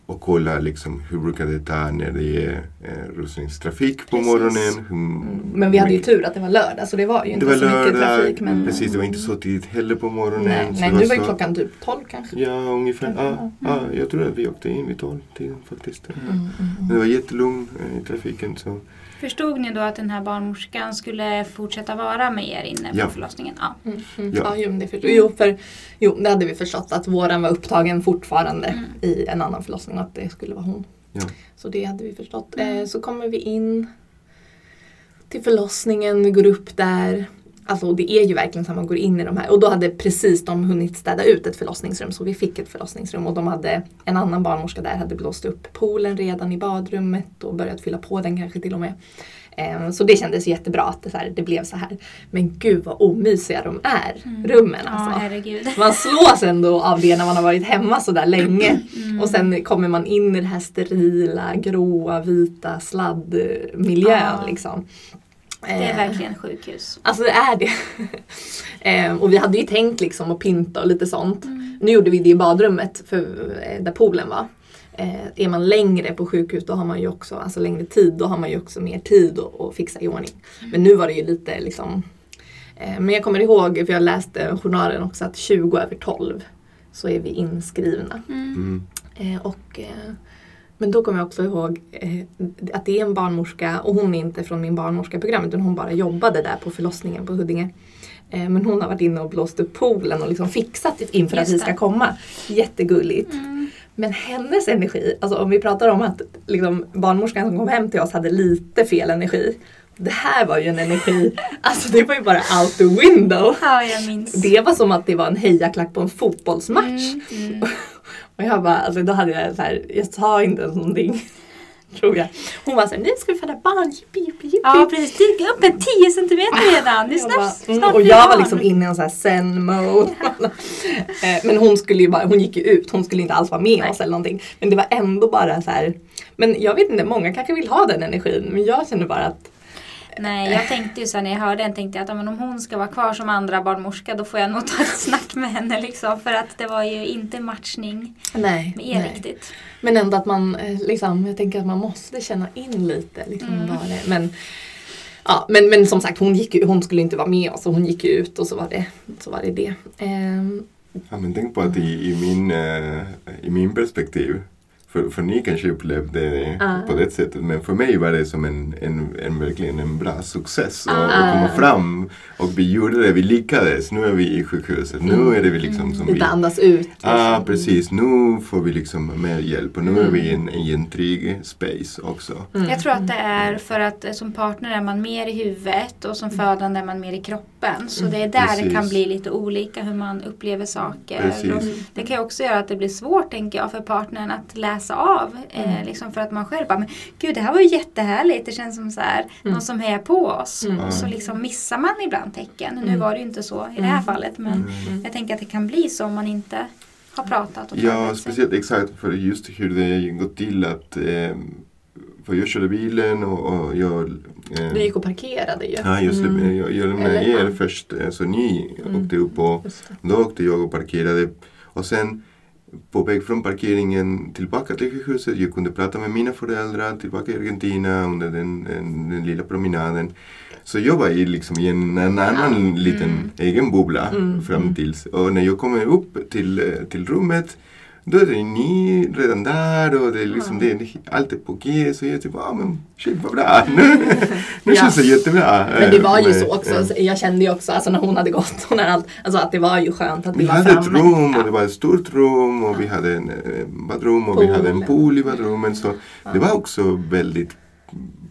och kolla liksom hur brukar det ta när det är eh, rusningstrafik på Precis. morgonen. Hur, Mm. Men vi hade ju tur att det var lördag så det var ju inte var så mycket lördag, trafik. Men, precis det var inte så tidigt heller på morgonen. Nej, nej det nu var ju så- klockan typ 12 kanske. Ja, ungefär. Ja, ja. ja, jag tror att vi åkte in vid tolvtiden faktiskt. Mm, mm, Men Det var jättelugnt eh, i trafiken. Så. Förstod ni då att den här barnmorskan skulle fortsätta vara med er inne på Ja. förlossningen? Ja. Mm, mm. Ja. Ja, jo, men det förstod. Jo, för, jo, det hade vi förstått att våran var upptagen fortfarande Mm. i en annan förlossning och att det skulle vara hon. Ja. Så det hade vi förstått. Mm. Eh, så kommer vi in till förlossningen, vi går upp där. Alltså det är ju verkligen så att man går in i de här och då hade precis de hunnit städa ut ett förlossningsrum så vi fick ett förlossningsrum och de hade en annan barnmorska där hade blåst upp poolen redan i badrummet och börjat fylla på den kanske till och med. Eh, Så det kändes jättebra att det, så här, det blev så här. Men gud vad omysiga de är, rummen Ja, alltså. herregud. *laughs* Man slås ändå av det när man har varit hemma så där länge. Mm. Och sen kommer man in i det här sterila, gråa, vita sladdmiljön. Ja. Liksom. Det är Eh, verkligen sjukhus. Alltså det är det. *laughs* eh, och vi hade ju tänkt liksom att pynta och lite sånt. Mm. Nu gjorde vi det i badrummet för, eh, där poolen var. Eh, är man längre på sjukhus då har man ju också, alltså längre tid, då har man ju också mer tid att, att fixa i ordning. Men nu var det ju lite liksom eh, Men jag kommer ihåg, för jag läste journalen också, att 20 över 12 så är vi inskrivna. Mm. Mm. Eh, och, men då kommer jag också ihåg eh, att det är en barnmorska och hon är inte från min barnmorskeprogram utan hon bara jobbade där på förlossningen på Huddinge. Eh, men hon har varit inne och blåst upp poolen och liksom fixat inför att vi ska komma. Jättegulligt. Mm. Men hennes energi, alltså om vi pratar om att liksom, barnmorskan som kom hem till oss hade lite fel energi. Det här var ju en energi, *laughs* alltså det var ju bara out the window. Ja, jag minns. Det var som att det var en hejaklack på en fotbollsmatch. Mm. Mm. *laughs* Och jag bara, alltså då hade jag så här, jag sa inte ens någonting. *laughs* Tror jag. Hon var såhär, nu ska vi föda barn, jippi jippi jippi. Ja precis, dyka upp en 10 centimeter redan. Det är Jag bara, mm, snart och jag var liksom inne i en sån här zen-mode. Eh, men hon skulle ju bara, hon gick ju ut, hon skulle inte alls vara med Nej. oss eller någonting. Men det var ändå bara så här. Men jag vet inte, många kanske vill ha den energin. Men jag känner bara att Nej, jag tänkte ju så här, när jag hörde den tänkte jag att men om hon ska vara kvar som andra barnmorska då får jag nog ta ett *laughs* snack med henne liksom. För att det var ju inte matchning nej, med er riktigt. Men ändå att man, eh, liksom, jag tänker att man måste känna in lite. Liksom, Mm. vad det, men, ja, men, men som sagt, hon, gick, ju- hon skulle inte vara med oss och hon gick ju ut och så var det så var det. det. Ehm, Ja, men tänk på att i, i, min, eh, i min perspektiv, för, för ni kanske upplevde det Ah. på det sättet, men för mig var det som en, en, en verkligen en bra success att Ah. att komma fram. Och vi gjorde det, vi lyckades. Nu är vi i sjukhuset, nu Mm. är det vi liksom som vi... lite andas ut. Ja, liksom. precis. Nu får vi liksom mer hjälp och nu är vi i Mm. en, i en trygg space också. Mm. Jag tror att det är för att eh, som partner är man mer i huvudet och som födande är man mer i kroppen. Så det är där det kan Precis. bli lite olika hur man upplever saker. Precis. Det kan ju också göra att det blir svårt tänker jag för partnern att läsa av. Eh, liksom för att man själv bara, men gud det här var ju jättehärligt. Det känns som så här, någon som hejar på oss. Mm. Och så liksom missar man ibland tecken. Nu Mm. var det ju inte så i det här Mm. fallet. Men Mm. jag tänker att det kan bli så om man inte har pratat och Ja, speciellt exakt för just hur det gått till att eh, för jag körde bilen och, och jag eh, Du gick och parkerade ju. Ja, just det. Mm. Jag, jag lämnade Eller- er ja. först, eh, så ni Mm. åkte upp och då åkte jag och parkerade. Och sen på väg från parkeringen tillbaka till sjukhuset, jag kunde prata med mina föräldrar tillbaka i Argentina under den, den, den lilla promenaden. Så jag var i, liksom, i en, en annan liten Mm. egen bubbla Mm. fram tills. Och när jag kommer upp till, eh, till rummet då är det ni redan där och det är liksom, det är, allt är på G. Så jag typ, ja ah, men shit vad bra. *laughs* Nu, nu Ja. känns det jättebra. Men det var ju Eh, så också. eh, Så Jag kände ju också alltså när hon hade gått och när allt, alltså att det var ju skönt att vi, Vi var hade ett framme. rum och Ja. det var ett stort rum och vi hade en eh, badrum och vi Pool. hade en pool i badrummet. Så Ja. det var också väldigt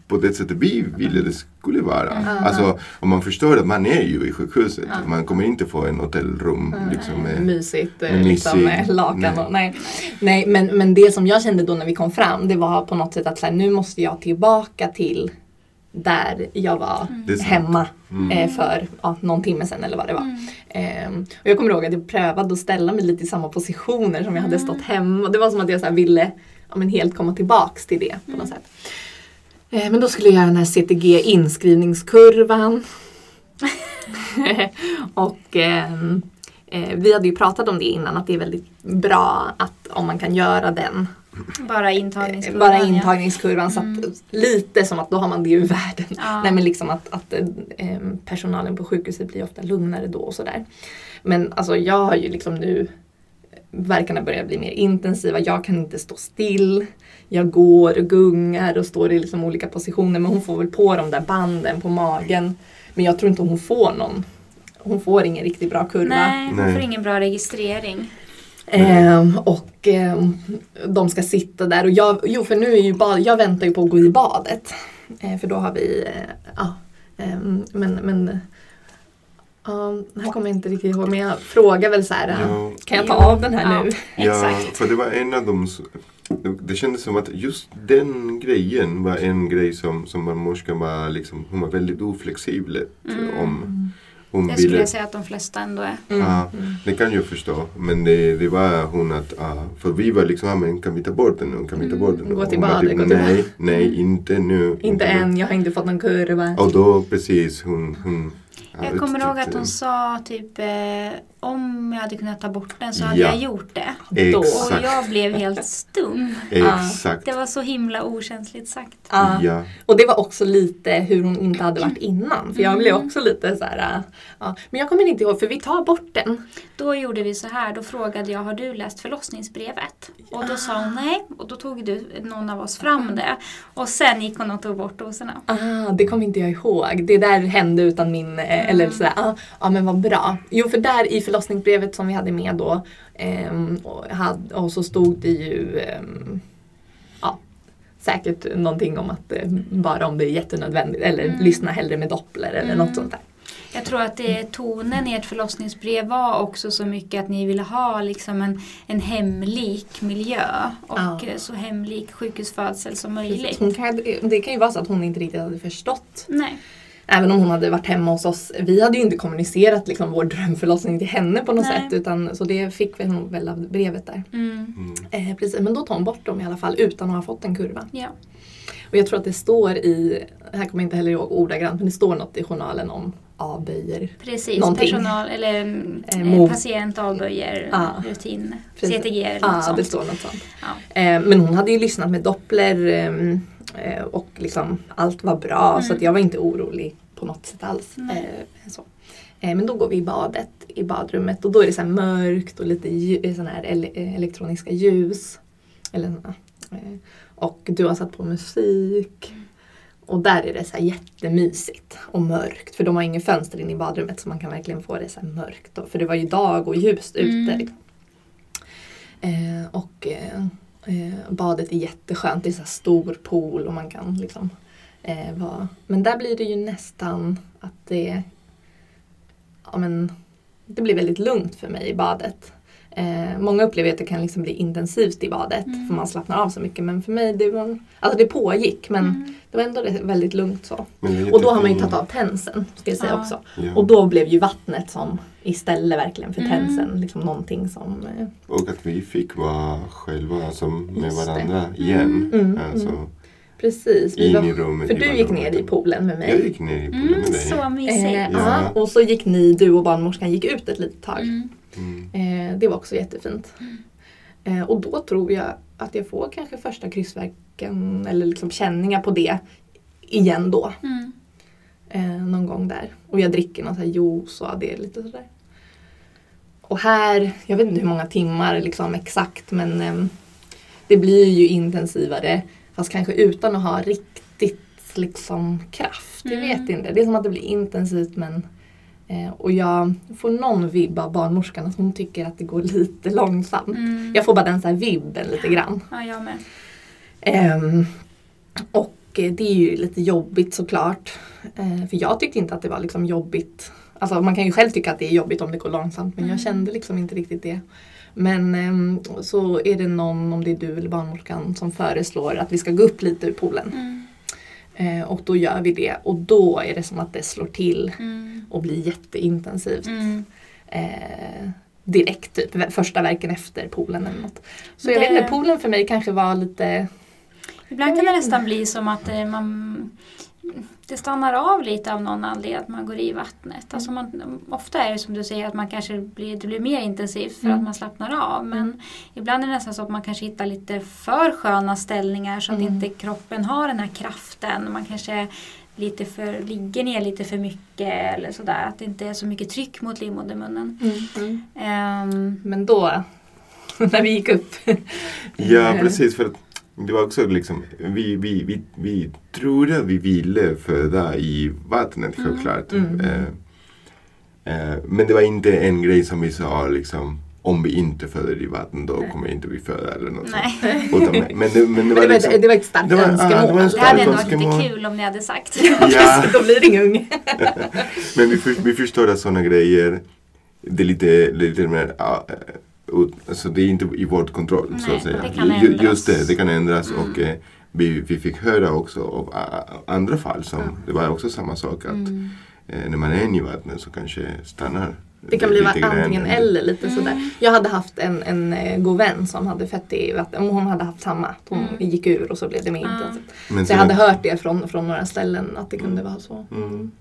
på det sättet vi ville det skulle vara. Mm. Alltså om man förstår att man är ju i sjukhuset. Ja. Man kommer inte få en hotellrum liksom med mysigt, eh, med liksom, mysig- med lakan nej. och nej. Nej men, men det som jag kände då när vi kom fram det var på något sätt att så här, nu måste jag tillbaka till där jag var sant. hemma Mm. eh, för ja, någon timme sedan eller vad det var. Mm. Ehm, och jag kommer ihåg att jag prövade att ställa mig lite i samma positioner som jag hade stått hemma. Det var som att jag så här ville ja, men helt komma tillbaks till det på något sätt. Eh, men då skulle jag göra den här CTG inskrivningskurvan. *laughs* och ehm, eh, vi hade ju pratat om det innan att det är väldigt bra att om man kan göra den Bara intagningskurvan. bara ja. intagningskurvan. Så Mm. att, lite som att då har man det ur världen. Ja. Nej men liksom att, att eh, personalen på sjukhuset blir ofta lugnare då och sådär. Men alltså jag har ju liksom nu verkarna börjar bli mer intensiva. Jag kan inte stå still. Jag går och gungar och står i liksom olika positioner men hon får väl på de där banden på magen. Men jag tror inte hon får någon. Hon får ingen riktigt bra kurva. Nej, Nej. får ingen bra registrering. Ehm, och ehm, de ska sitta där och jag, jo för nu är ju bad, jag väntar ju på att gå i badet. Eh, för då har vi, eh, ja, ehm, men, men ja, det här kommer jag inte riktigt ihåg men jag frågar väl så här, eh, Ja. kan jag ta av den här Ja. nu? Ja, *laughs* Exakt. för det var en av de... Det, kändes som att just den grejen var en grej som, som barnmorskan var liksom, hon var väldigt oflexibel Mm. om. Hon Det skulle ville, jag säga att de flesta ändå är. Mm. Ja, det kan jag förstå. Men det, det var hon att, ja, för vi var liksom, ja, men kan vi ta bort den nu? Kan vi ta bort den nu? Gå badet, gå till nej, badet." nej, inte nu. Inte nu." än, jag har inte fått någon kurva. Och då precis hon... hon Jag kommer ihåg att hon sa typ eh, om jag hade kunnat ta bort den så hade Ja. jag gjort det. Då. Och Exakt. jag blev helt stum. *laughs* Exakt. Det var så himla okänsligt sagt. Ja. Ja. Och det var också lite hur hon inte hade varit innan. För jag blev Mm. också lite så här, ja. Men jag kommer inte ihåg för vi tar bort den. Då gjorde vi så här, då frågade jag har du läst förlossningsbrevet? Och då sa hon nej och då tog du, någon av oss fram det. Och sen gick hon och tog bort doserna. Ah, det kommer inte jag ihåg. Det där hände utan min, eh, eller sådär, ah, ah, men vad bra. Jo för där i förlossningsbrevet som vi hade med då ehm, och, hade, och så stod det ju ehm, ja, säkert någonting om att eh, bara om det är jättenödvändigt eller Mm. lyssna hellre med doppler eller Mm. något sånt där. Jag tror att det, tonen i ert förlossningsbrev var också så mycket att ni ville ha liksom en, en hemlik miljö och Ja. eh, så hemlik sjukhusfödsel som möjligt. Kan, det kan ju vara så att hon inte riktigt hade förstått. Nej. Även om hon hade varit hemma hos oss. Vi hade ju inte kommunicerat liksom, vår drömförlossning till henne på något Nej. sätt. Utan, så det fick vi nog väl av brevet där. Mm. Mm. Eh, precis, men då tar hon bort dem i alla fall utan att ha fått en kurva. Ja. Och jag tror att det står i, här kommer jag inte heller ihåg ordagrant, men det står något i journalen om avböjer. Precis, Någonting. personal eller mm, Eh, eh, patient avböjer Ja. rutin, Precis. CTG eller Ja, något det sånt. står något sånt. Ja. Eh, men hon hade ju lyssnat med Doppler ehm, eh, och liksom allt var bra så Mm. att jag var inte orolig på något sätt alls. Eh, så. Eh, men då går vi i badet, i badrummet och då är det så mörkt och lite lju- såna här ele- eh, elektroniska ljus. Eller, eh, och du har satt på musik. Och där är det så jättemysigt och mörkt. För de har ingen fönster in i badrummet så man kan verkligen få det så mörkt. Då. För det var ju dag och ljust ute. Mm. liksom. Eh, och eh, eh, badet är jätteskönt. Det är så här stor pool och man kan liksom eh, vara... Men där blir det ju nästan att det... Ja, men, det blir väldigt lugnt för mig i badet. Eh, många upplever att det kan liksom bli intensivt i badet Mm. för man slappnar av så mycket. Men för mig, det var... Alltså det pågick men Mm. det var ändå väldigt lugnt så. Och då har man ju tagit av tensen, ska jag säga Ja. också. Ja. Och då blev ju vattnet som istället verkligen för Mm. tensen, liksom någonting som... Eh, Och att vi fick vara själva som med Just det. varandra igen. Mm, Alltså, mm. precis. Vi in var, i rummet. för du gick ner i poolen med mig. Jag gick ner i poolen Mm, med dig. så mysigt. Eh, Ja. ja. Och så gick ni, du och barnmorskan gick ut ett litet tag. Mm. Mm. Eh, det var också jättefint. Eh, och då tror jag att jag får kanske första kryssverken eller liksom känningar på det igen då. Mm. Eh, någon gång där. Och jag dricker någon så här juice och det är lite sådär. Och här, jag vet inte hur många timmar liksom exakt men ehm, det blir ju intensivare fast kanske utan att ha riktigt liksom kraft. Jag Mm. vet inte. Det är som att det blir intensivt men eh, och jag får någon vibb av barnmorskan att hon tycker att det går lite långsamt. Mm. Jag får bara den så här vibben lite grann. Ja, jag med. Ehm, och eh, det är ju lite jobbigt såklart. Eh, för jag tyckte inte att det var liksom jobbigt. Alltså man kan ju själv tycka att det är jobbigt om det går långsamt men Mm. jag kände liksom inte riktigt det. Men ehm, så är det någon, om det är du eller barnmorskan, som föreslår att vi ska gå upp lite ur poolen. Mm. Eh, och då gör vi det och då är det som att det slår till Mm. och blir jätteintensivt. Mm. Eh, direkt, typ första verken efter poolen eller något. Så jag Det- vet inte, poolen för mig kanske var lite Ibland kan det nästan bli som att eh, man det stannar av lite av någon anledning att man går i vattnet. Alltså man, ofta är det som du säger att man kanske blir, det blir mer intensivt för Mm. att man slappnar av. Men ibland är det nästan så att man kanske hittar lite för sköna ställningar så att Mm. inte kroppen har den här kraften. Man kanske lite för, ligger ner lite för mycket eller sådär. Att det inte är så mycket tryck mot livmodermunnen. Mm. Ehm, Men då, *laughs* när vi gick upp. Ja, precis. För att det var också liksom, vi, vi, vi, vi trodde vi ville föda i vattnet Mm. självklart. Mm. Eh, eh, men det var inte en grej som vi sa liksom, om vi inte föder i vatten då kommer inte vi föda eller något nej. sånt. Utan, men, men, det, men det var det, liksom, det var ett starkt det var- önskemål. det var en Det hade ändå varit lite kul om ni hade sagt. Ja. *laughs* Då blir det ingen unge. *laughs* Men vi, för, vi förstår att sådana grejer, det är lite, det lite mer, ja, alltså det är inte i vår kontroll så Nej, att säga. det kan Ju- ändras. Just det, det kan ändras Mm. och eh, vi, vi fick höra också av andra fall som, det var också samma sak att Mm. eh, när man är i vattnet så kanske stannar Det kan bli antingen eller lite Mm. sådär. Jag hade haft en, en eh, god vän som hade fött i vatten. Hon hade haft samma. Hon Mm. gick ur och så blev det mer Ah. intensivt. Men Så jag hade hört det från, från några ställen att det kunde vara så. Mm, mm.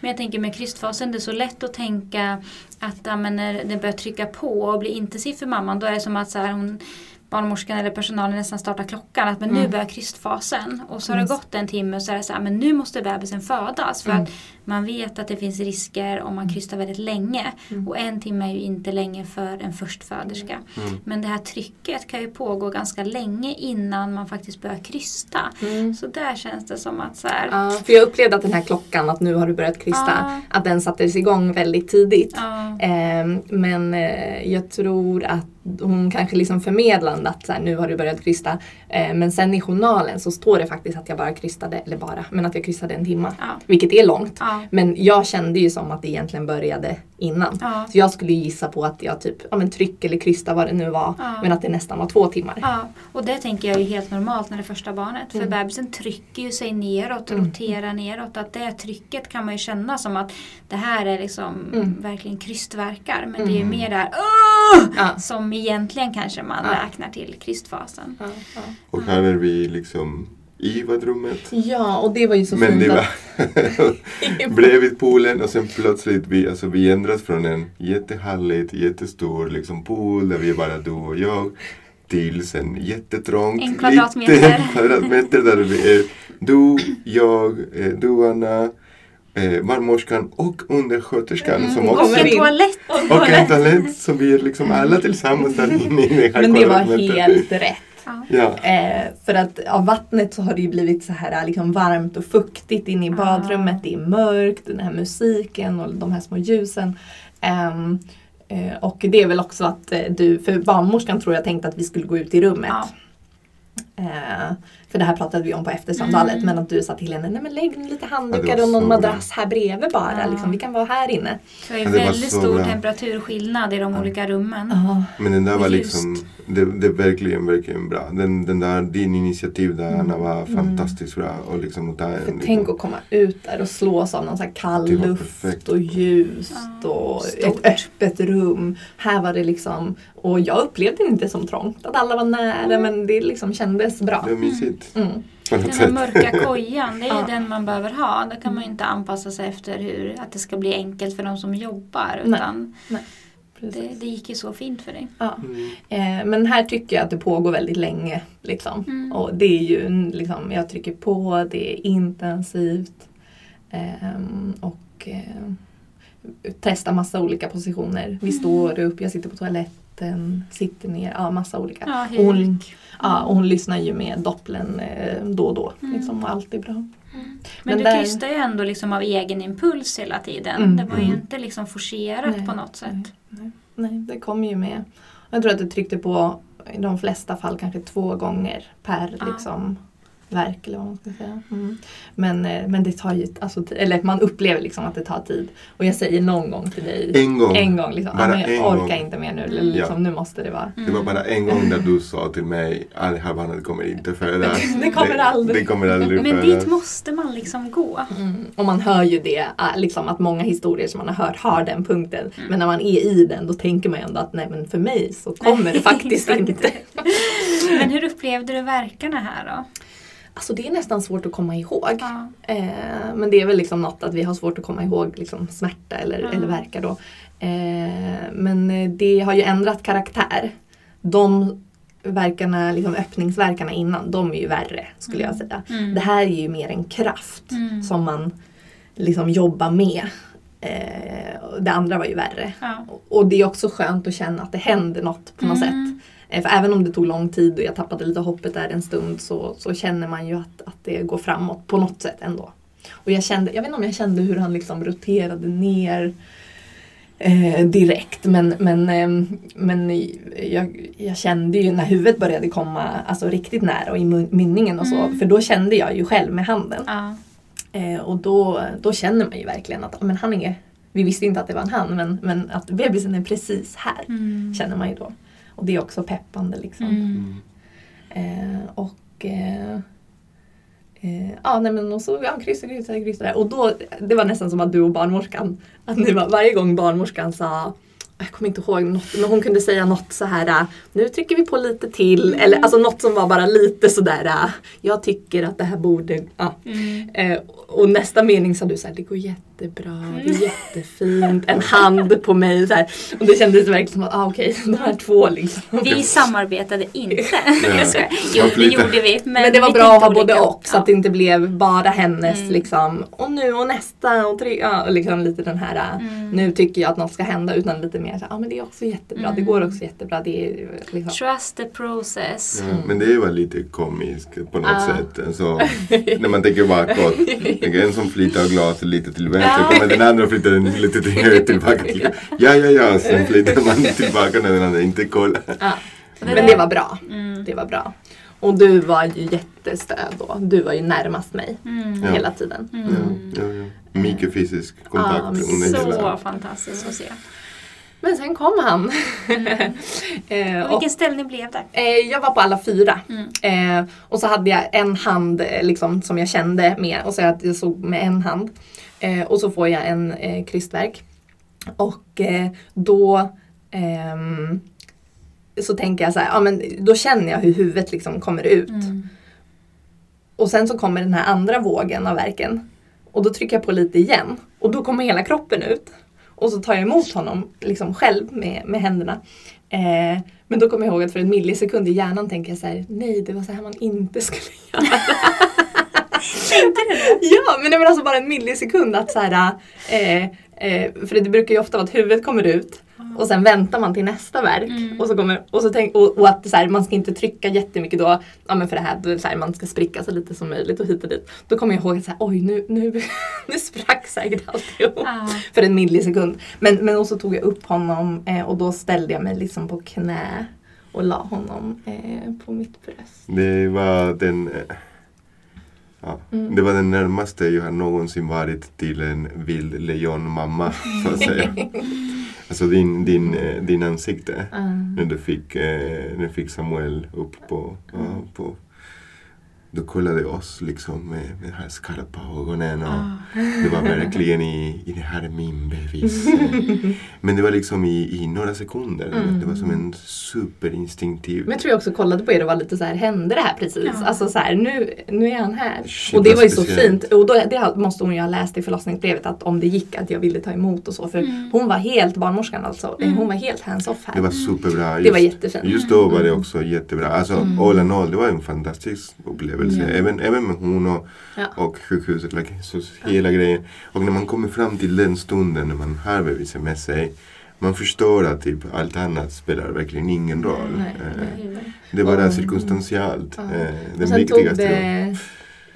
Men jag tänker med krystfasen, det är så lätt att tänka att ja, men när det börjar trycka på och bli intensivt för mamman, då är det som att så här, hon, barnmorskan eller personalen nästan startar klockan. Att men nu Mm. börjar krystfasen. Och så har det Yes. gått en timme och så är det så här, men nu måste bebisen födas. För Mm. att man vet att det finns risker om man krystar väldigt länge. Mm. Och en timme är ju inte länge för en förstföderska. Mm. Men det här trycket kan ju pågå ganska länge innan man faktiskt börjar krysta. Mm. Så där känns det som att så här, Ja, för jag upplevde att den här klockan, att nu har du börjat krysta, Ja. att den sattes igång väldigt tidigt. ja, Ehm, men eh, jag tror att hon kanske liksom förmedlade att så här, nu har du börjat krysta. Ehm, men sen i journalen så står det faktiskt att jag bara krystade, eller bara, men att jag krystade en timma. ja, Vilket är långt. ja, Men jag kände ju som att det egentligen började innan. ja. Så jag skulle gissa på att jag typ, ja men tryck eller krysta vad det nu var. Ja. Men att det nästan var två timmar. Ja, och det tänker jag är helt normalt när det är första barnet. För Mm. bebisen trycker ju sig neråt och Mm. roterar neråt. Att det trycket kan man ju känna som att det här är liksom Mm. verkligen krystverkar. Men det är ju Mm. mer där "Åh!" Ja. som egentligen kanske man Ja. räknar till krystfasen. Ja, ja. Och här är vi liksom i badrummet. ja, och det var ju så Men fint var *laughs* bredvid poolen och sen plötsligt vi, alltså vi ändras från en jättehärligt, jättestor liksom pool där vi är bara du och jag tills en jättetrångt En kvadratmeter. liten kvadratmeter där vi är du, jag, eh, du Anna, eh, barnmorskan och undersköterskan som Mm. också Och en toalett! och en talent så vi är liksom alla tillsammans där inne i det här Men det var helt rätt. Ja. Eh, för att av vattnet så har det ju blivit så här liksom varmt och fuktigt inne i Ah. badrummet. Det är mörkt, den här musiken och de här små ljusen. Ehm, eh, och det är väl också att eh, du, för barnmorskan tror jag tänkte att vi skulle gå ut i rummet. Ja. Eh, för det här pratade vi om på eftersamtalet Mm. men att du sa till henne, nej men lägg lite Ja, handdukar och någon så madrass här bredvid bara. Ja. Liksom, vi kan vara här inne. Det är Ja, väldigt så stor bra. temperaturskillnad i de olika rummen. Ja. Men den där var liksom, det, det är verkligen, verkligen bra. Den, den där, din initiativ där Anna var Mm. fantastiskt bra. Och liksom För liksom, tänk att komma ut där och slås av någon så här kall luft perfekt. och ljust Ja, och stort. ett öppet rum. Här var det liksom, och jag upplevde det inte som trångt. Att alla var nära Mm. men det liksom kändes bra. Det var mysigt. Mm. Något Den här mörka *laughs* kojan, det är ju Ja. den man behöver ha. Där kan man Mm. ju inte anpassa sig efter hur, att det ska bli enkelt för de som jobbar. Nej. Utan Precis. det, det gick ju så fint för dig. Ja. Mm. Eh, men här tycker jag att det pågår väldigt länge. Liksom. Mm. Och det är ju, liksom, jag trycker på, det är intensivt. Ehm, och eh, testar massa olika positioner. Mm. Vi står upp, jag sitter på toaletten, sitter ner, ja massa olika. Ja, huk. Ja, och hon lyssnar ju med doppeln eh, då och då. Mm. Liksom, och allt är bra. Men, Men du där- krystar ju ändå liksom av egen impuls hela tiden. Mm. Det var ju Mm. inte liksom forcerat Nej, på något sätt. Nej, nej, det kommer ju med. Jag tror att det tryckte på i de flesta fall kanske två gånger per Ja. liksom, verk eller vad man ska säga. Mm. Men, eh, men det tar ju, alltså, eller man upplever liksom att det tar tid. Och jag säger någon gång till dig, En gång. en gång liksom, Bara ah, men jag en orkar gång. inte mer nu. Eller Mm. liksom, nu måste det vara. Det var bara en gång där du sa till mig att det här barnet kommer inte födas. *laughs* Det kommer aldrig. Det kommer aldrig Men födas. dit måste man liksom gå. Mm. Och man hör ju det, äh, liksom att många historier som man har hört har den punkten. Mm. Men när man är i den då tänker man ju ändå att nej men för mig så kommer det *laughs* faktiskt inte. Men hur upplevde du verkarna här då? Alltså det är nästan svårt att komma ihåg. Ja. Eh, men det är väl liksom något att vi har svårt att komma ihåg liksom smärta eller, Ja. eller verka då. Eh, men eh, det har ju ändrat karaktär. De verkarna, liksom öppningsverkarna innan, de är ju värre skulle jag säga. Mm. Det här är ju mer en kraft Mm. som man liksom jobbar med. Eh, det andra var ju värre. Ja. Och det är också skönt att känna att det händer något på något sätt. Eh, För även om det tog lång tid och jag tappade lite hoppet där en stund så, så känner man ju att, att det går framåt på något sätt ändå. Och jag kände, jag vet inte om jag kände hur han liksom roterade ner eh, direkt men, men, eh, men jag, jag kände ju när huvudet började komma alltså, riktigt nära och i mynningen och så Mm. för då kände jag ju själv med handen. Ja. Eh, och då, då känner man ju verkligen att men han är, vi visste inte att det var en han men, men att bebisen är precis här Mm. känner man ju då. Och det är också peppande liksom. Mm. Eh, och eh, eh, ja, nej men och så ja, kryssa, kryssa, kryssa där. Och då, det var nästan som att du och barnmorskan, att ni var, varje gång barnmorskan sa jag kommer inte ihåg något, men hon kunde säga något så här. nu trycker vi på lite till. Eller alltså något som var bara lite sådär. Jag tycker att det här borde... Ja. Mm. Eh, och nästa mening sa du så här, det går jättebra, det är jättefint, en hand på mig. Så här. Och det kändes verkligen som att, ah, okej, *laughs* de här två liksom. Vi samarbetade inte. *laughs* Skojar. jo, det gjorde vi. Men, Men det var bra att ha både och så att det inte blev bara hennes Mm. liksom och nu och nästa och tre, ja, och liksom lite den här äh, Mm. nu tycker jag att något ska hända utan lite mer så ja ah, men det är också jättebra, det Mm. går också jättebra. Det är liksom. Trust the process. Ja, men det var lite komiskt på något Ah. sätt. Alltså, *laughs* när man tänker bakåt. Det är en som flyttar glas lite till vänster, Ja. kommer den andra och flyttar den lite tillbaka. *laughs* Till, ja, ja, ja, sen flyttar man tillbaka när den andra inte kollar. Ja. Men det var bra. Mm. Det var bra. Och du var ju jättestöd då. Du var ju närmast mig Mm. Hela tiden. Mm. Ja, ja, ja. Mycket fysisk kontakt Ja, Så hela... fantastiskt att se. Men sen kom han. Mm. *laughs* eh, vilken ställning blev det? eh, jag var på alla fyra. Mm. Eh, och så hade jag en hand eh, liksom, som jag kände med och så att jag såg med en hand. Eh, och så får jag en eh, krystverk. Och eh, då ehm, så tänker jag så här, ja men då känner jag hur huvudet liksom kommer ut. Mm. Och sen så kommer den här andra vågen av verken. Och då trycker jag på lite igen. Och då kommer hela kroppen ut. Och så tar jag emot honom liksom själv med, med händerna. Eh, men då kommer jag ihåg att för en millisekund i hjärnan tänker jag så här, nej det var så här man inte skulle *laughs* göra. Tänkte du det? ja, men det var alltså bara en millisekund att så här, eh, eh, för det brukar ju ofta vara att huvudet kommer ut och sen väntar man till nästa verk. Mm. Och, så kommer, och, så tänk, och, och att så här, man ska inte trycka jättemycket då, ja men för det här, då, så här man ska spricka så lite som möjligt och hit och dit. Då kommer jag ihåg att så här, oj nu, nu, *laughs* nu sprack säkert alltihop. Ja. För en millisekund. Men, men och så tog jag upp honom eh, och då ställde jag mig liksom på knä och la honom eh, på mitt bröst. Det var den... eh, Ja, Mm. Det var den närmaste jag har någonsin varit till en vild lejonmamma, så att säga. *laughs* Alltså din, din, eh, din ansikte. Mm. När du fick, eh, när du fick Samuel upp på, på du kollade oss liksom med, med de här skarpa ögonen och Ah. det var verkligen i, i det här är min bebis. *laughs* Men det var liksom i, i några sekunder. Mm. Det var som en superinstinktiv... Men jag tror jag också kollade på er och var lite så här, hände det här precis? Ja. Alltså så här, nu, nu är han här. Shit, och det var ju så speciellt. fint. Och då, det måste hon ju ha läst i förlossningsbrevet att om det gick att jag ville ta emot och så. För Mm. hon var helt, barnmorskan alltså, Mm. hon var helt hands-off här. Det var superbra. Det var jättefint. Just då var det Mm. också jättebra. Alltså Mm. all in all, det var en fantastisk upplevelse. Ja. Även, även med hon och, Ja. och sjukhuset, like, så hela grejen. Och när man kommer fram till den stunden när man har bebisen med sig. Man förstår att typ allt annat spelar verkligen ingen roll. Nej, Eh, nej. det var Mm. cirkumstantiellt. Ja. Eh, den viktigaste. det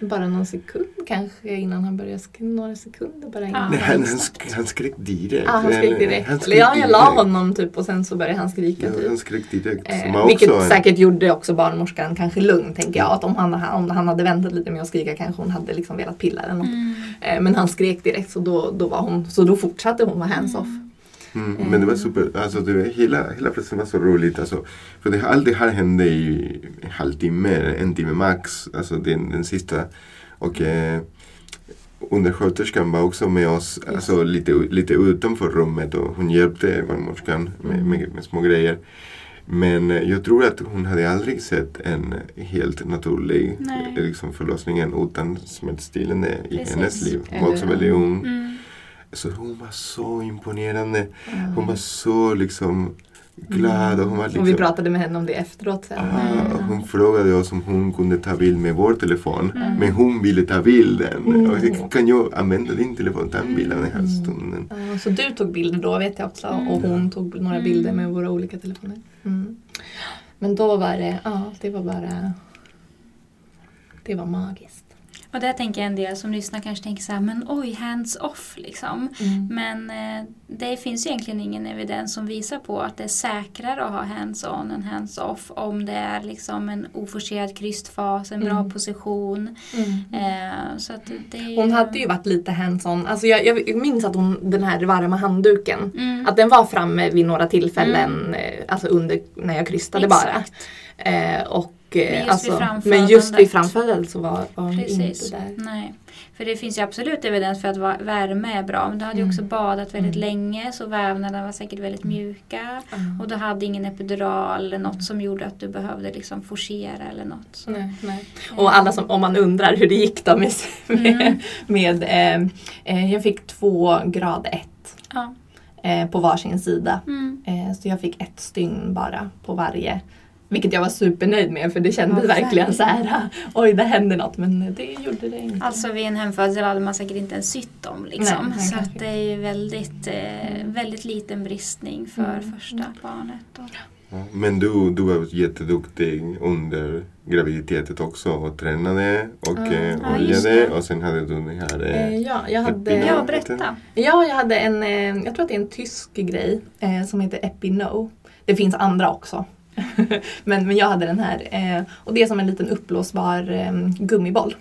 bara någon sekund kanske innan han började sk- några sekunder bara innan. Ja. Nej, han han, han, sk- han skrek direkt. Ja, han skrek direkt. han skrek ja, jag la honom typ och sen så började han skrika Ja, typ. han skrek direkt. Eh, vilket också en- säkert gjorde också barnmorskan kanske lugn tänker jag. Att om han, om han hade väntat lite med att skrika kanske hon hade liksom velat pilla eller något. Mm. Eh, men han skrek direkt så då, då, var hon, så då fortsatte hon vara hands-off. Mm, men det var super, alltså det var, hela, hela processen var så roligt. Alltså, för det, allt det här hände i en halvtimme, en timme max. Alltså den, den sista. Och eh, undersköterskan var också med oss alltså, lite, lite utanför rummet och hon hjälpte barnmorskan med, med, med små grejer. Men eh, jag tror att hon hade aldrig sett en helt naturlig Nej. liksom, förlossning utan smärtstillande i Precis. hennes liv. Hon var också väldigt ung. Mm. Så hon var så imponerande. Mm. Hon var så liksom glad och hon var liksom... Och vi pratade med henne om det efteråt sen. Ah, och hon frågade oss om hon kunde ta bild med vår telefon. Mm. Men hon ville ta bilden. Mm. Och jag, kan jag använda din telefon och ta en bild av den här stunden? Ja, Så du tog bilder då vet jag också Mm. och hon tog några Mm. bilder med våra olika telefoner. Mm. Men då var det, ja det var bara, det var magiskt. Och där tänker jag en del som lyssnar kanske tänker så här, men oj, hands off liksom. Mm. Men eh, det finns ju egentligen ingen evidens som visar på att det är säkrare att ha hands-on än hands-off om det är liksom en oforcerad krystfas, en bra Mm. position. Mm. Eh, så att det ju... Hon hade ju varit lite hands-on. Alltså jag, jag minns att hon, den här varma handduken, Mm. att den var framme vid några tillfällen, eh, alltså under när jag krystade bara. Exakt. Eh, och, Men eh, just vid alltså, framfödandet. men just vid framfödandet så var, var hon Precis. inte där. Nej. För det finns ju absolut evidens för att värme är bra. Men du hade ju Mm. också badat väldigt Mm. länge så vävnaderna var säkert väldigt mjuka. Och du hade ingen epidural eller något som gjorde att du behövde liksom forcera eller något. Nej, nej. Och alla som, om man undrar hur det gick då med, med, Mm. med eh, eh, jag fick två grad ett Ja. eh, på varsin sida. Mm. Eh, så jag fick ett stygn bara på varje. Vilket jag var supernöjd med för det kändes Ja, verkligen så här, oj det hände något men det gjorde det inte. Alltså vid en hemfödsel hade man säkert inte ens sytt dem. Liksom. Nej, så det är ju väldigt, eh, väldigt liten bristning för Mm. första barnet. Och, Ja, Men du, du var jätteduktig under graviditetet också och tränade och Ja. eh, Ja, oljade det. och sen hade du den här... Eh, Eh, ja, jag hade, Ja, ja, berätta. ja, jag hade en, eh, jag tror att det är en tysk grej eh, som heter Epino. Det finns andra också. *laughs* men, men jag hade den här. Eh, och det är som en liten uppblåsbar eh, gummiboll.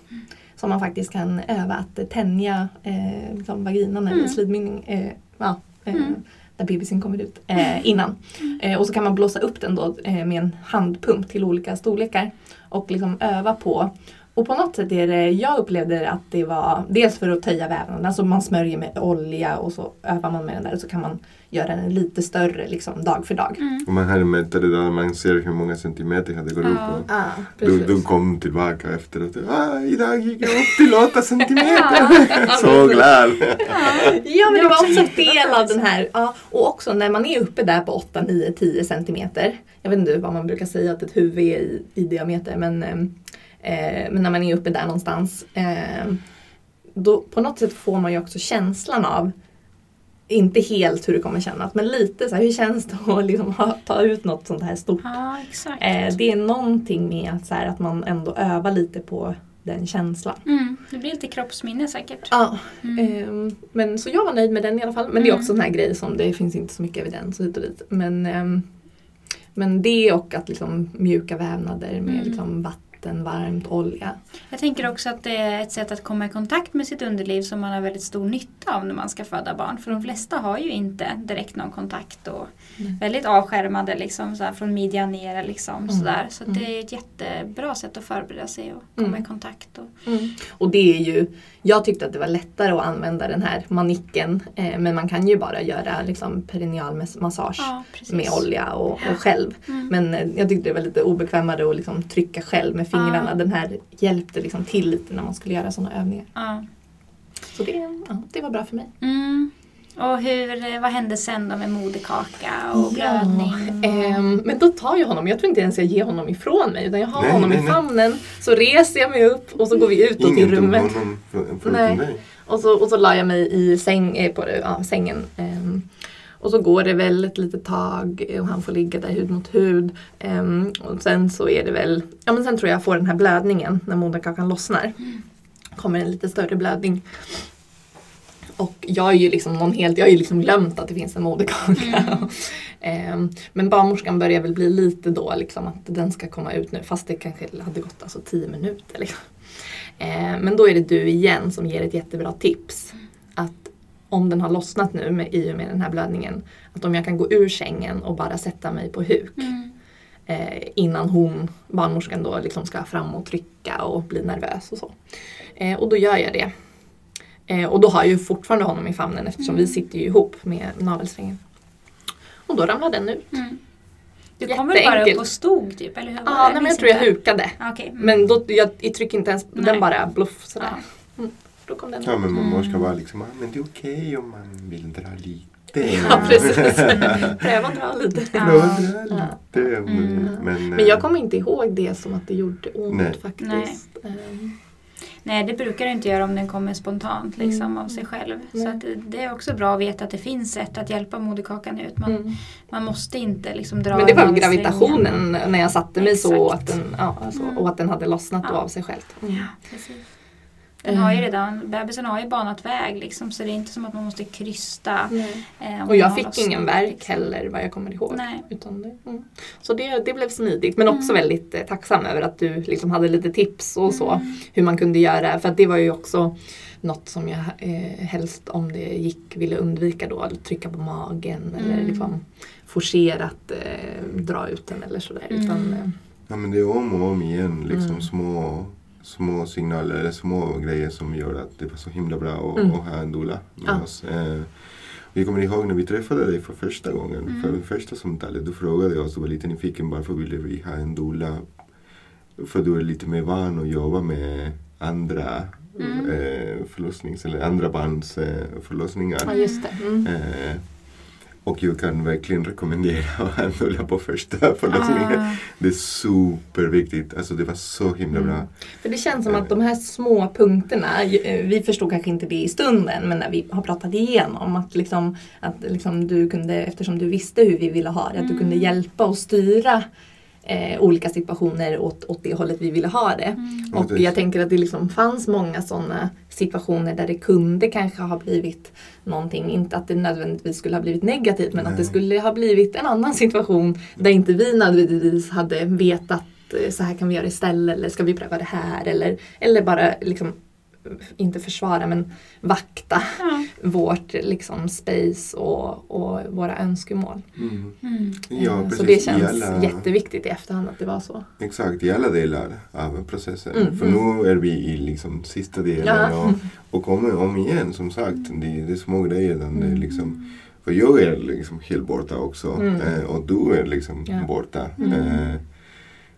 Som man faktiskt kan öva att tänja eh, liksom vaginan eller Mm. slidmynning. Eh, ja, eh, Mm. Där bebisen kommer ut eh, innan. Eh, och så kan man blåsa upp den då med en handpump till olika storlekar. Och liksom öva på. Och på något sätt är det, jag upplevde att det var dels för att töja vävnaden, alltså man smörjer med olja och så övar man med den där och så kan man göra den lite större liksom dag för dag. Mm. och man hade mätare där man ser hur många centimeter gått upp. Ja. Och Ah, du, du kom tillbaka efter att ah, idag gick jag upp till 8 centimeter. Ja, *laughs* Så glad! Ja men det Det var också en del av den här, ja, och också när man är uppe där på 8, 9, 10 centimeter. Jag vet inte vad man brukar säga att ett huvud är i, i diameter men, ehm, eh, men när man är uppe där någonstans. Eh, då på något sätt får man ju också känslan av, inte helt hur det kommer kännas, men lite så här, hur känns det att liksom ha, ta ut något sånt här stort. Exakt. Eh, det är någonting med att, så här, att man ändå övar lite på den känslan. Mm. Det blir lite kroppsminne säkert. Ja, Mm. Ehm, men så jag var nöjd med den i alla fall. Men det är Mm. också en sån här grej som det finns inte så mycket evidens hit och dit. Men, ehm, men det och att liksom mjuka vävnader med Mm. liksom vatten, varmt, olja. Jag tänker också att det är ett sätt att komma i kontakt med sitt underliv som man har väldigt stor nytta av när man ska föda barn. För de flesta har ju inte direkt någon kontakt och Nej. väldigt avskärmade liksom, så här, från midjan ner. Liksom, Mm. sådär. Så Mm. det är ett jättebra sätt att förbereda sig och komma Mm. i kontakt. Och, Och det är ju, jag tyckte att det var lättare att använda den här manicken. Eh, men man kan ju bara göra liksom perineal massage ja, med olja och, och själv. Mm. Men eh, jag tyckte det var lite obekvämare att liksom trycka själv med fingrarna. Den här hjälpte liksom till lite när man skulle göra sådana övningar. Så det, ja, det var bra för mig. Mm. Och hur, eh, vad hände sen då med moderkaka och blödning? Ja, ehm, men då tar jag honom, jag tror inte ens jag ger honom ifrån mig utan jag har Nej, honom nej, i nej. famnen. Så reser jag mig upp och så går vi utåt i Ingen tog rummet. honom för- förutom Nej. dig. Och så, och så la jag mig i säng, eh, på ja, sängen. ehm, och så går det väl ett litet tag och han får ligga där hud mot hud. Ehm, och sen så är det väl, ja men sen tror jag jag får den här blödningen när moderkakan lossnar. Kommer en lite större blödning. Och jag är ju liksom någon helt, jag har ju liksom glömt att det finns en moderkaka. *laughs* Ehm, men barnmorskan börjar väl bli lite då liksom att den ska komma ut nu fast det kanske hade gått alltså tio minuter. Liksom. Ehm, men då är det du igen som ger ett jättebra tips. Att om den har lossnat nu med, i och med den här blödningen, att om jag kan gå ur sängen och bara sätta mig på huk Mm. eh, innan hon, barnmorskan då liksom ska fram och trycka och bli nervös och så. Eh, och då gör jag det. Eh, och då har jag ju fortfarande honom i famnen eftersom vi sitter ju ihop med navelsträngen. Och då ramlar den ut. Mm. Du kom väl bara upp och stod typ, eller hur det? nej, men jag tror jag hukade. Ah, Okej. Mm. Men då, jag, jag tryckte inte ens, Nej. den bara bluff sådär. Ja. Mm. Då kom den. Ja men Mm. mormor ska vara liksom, ah, men det är okej om man vill dra lite. *laughs* Ja, precis. *laughs* Pröva att dra lite. Ja. Ja. lite. Mm. Men, Men jag eh, kommer inte ihåg det som att det gjorde ont Nej. faktiskt. Ehm, Nej, det brukar det inte göra om den kommer spontant liksom, Mm. av sig själv. Nej. Så att det, är också bra att veta att det finns sätt att hjälpa moderkakan ut. Man, mm. man måste inte liksom dra Men det var gravitationen när jag satte mig så och att Exakt. den, ja, alltså, Mm. och att den hade lossnat Ja. av sig själv. Mm. Ja, precis. Den har ju Mm. redan, bebisen har ju banat väg liksom, så det är inte som att man måste krysta. Eh, Och jag fick ingen verk liksom. heller vad jag kommer ihåg. Nej. Utan det, mm. Så det, det blev smidigt men också Mm. väldigt eh, tacksam över att du liksom hade lite tips och så. Mm. Hur man kunde göra för att det var ju också något som jag eh, helst om det gick ville undvika då. Att trycka på magen eller Mm. liksom forcerat eh, dra ut den eller sådär. Mm. Utan, eh, Ja men det är om och om igen liksom Mm. små, små signaler eller små grejer som gör att det var så himla bra att, Mm. att ha en doula med Ja. oss. Eh, vi kommer ihåg när vi träffade dig för första gången, Mm. för det första samtalet. Du frågade oss, du var lite nyfiken varför ville vi ha en doula? För du är lite mer van att jobba med andra Mm. eh, förlossnings eller andra barns eh, förlossningar. ja och jag kan verkligen rekommendera *laughs* att doula på första förlossningen. Ah, Det är superviktigt. Alltså det var så himla bra. Mm. För det känns som att de här små punkterna, eh, vi förstod kanske inte det i stunden men när vi har pratat igenom att, liksom, att liksom du kunde, eftersom du visste hur vi ville ha det, att du Mm. kunde hjälpa och styra eh, olika situationer åt, åt det hållet vi ville ha det. mm. Och jag tänker att det liksom fanns många sådana situationer där det kunde kanske ha blivit någonting, inte att det nödvändigtvis skulle ha blivit negativt men att det Nej. skulle ha blivit en annan situation där inte vi nödvändigtvis hade vetat eh, så här kan vi göra istället eller ska vi pröva det här eller, eller bara liksom inte försvara men vakta Ja. vårt liksom space och, och våra önskemål. Mm. Mm. Ja, Eh, precis. så det känns alla- jätteviktigt i efterhand att det var så. Exakt, i alla delar av processen. Mm, För mm. nu är vi i liksom sista delen Ja. och, och kommer om igen som sagt. Det, det är små grejer. där Det är Mm. liksom, för jag är liksom helt borta också Mm. eh, och du är liksom Ja. borta. Mm. Eh,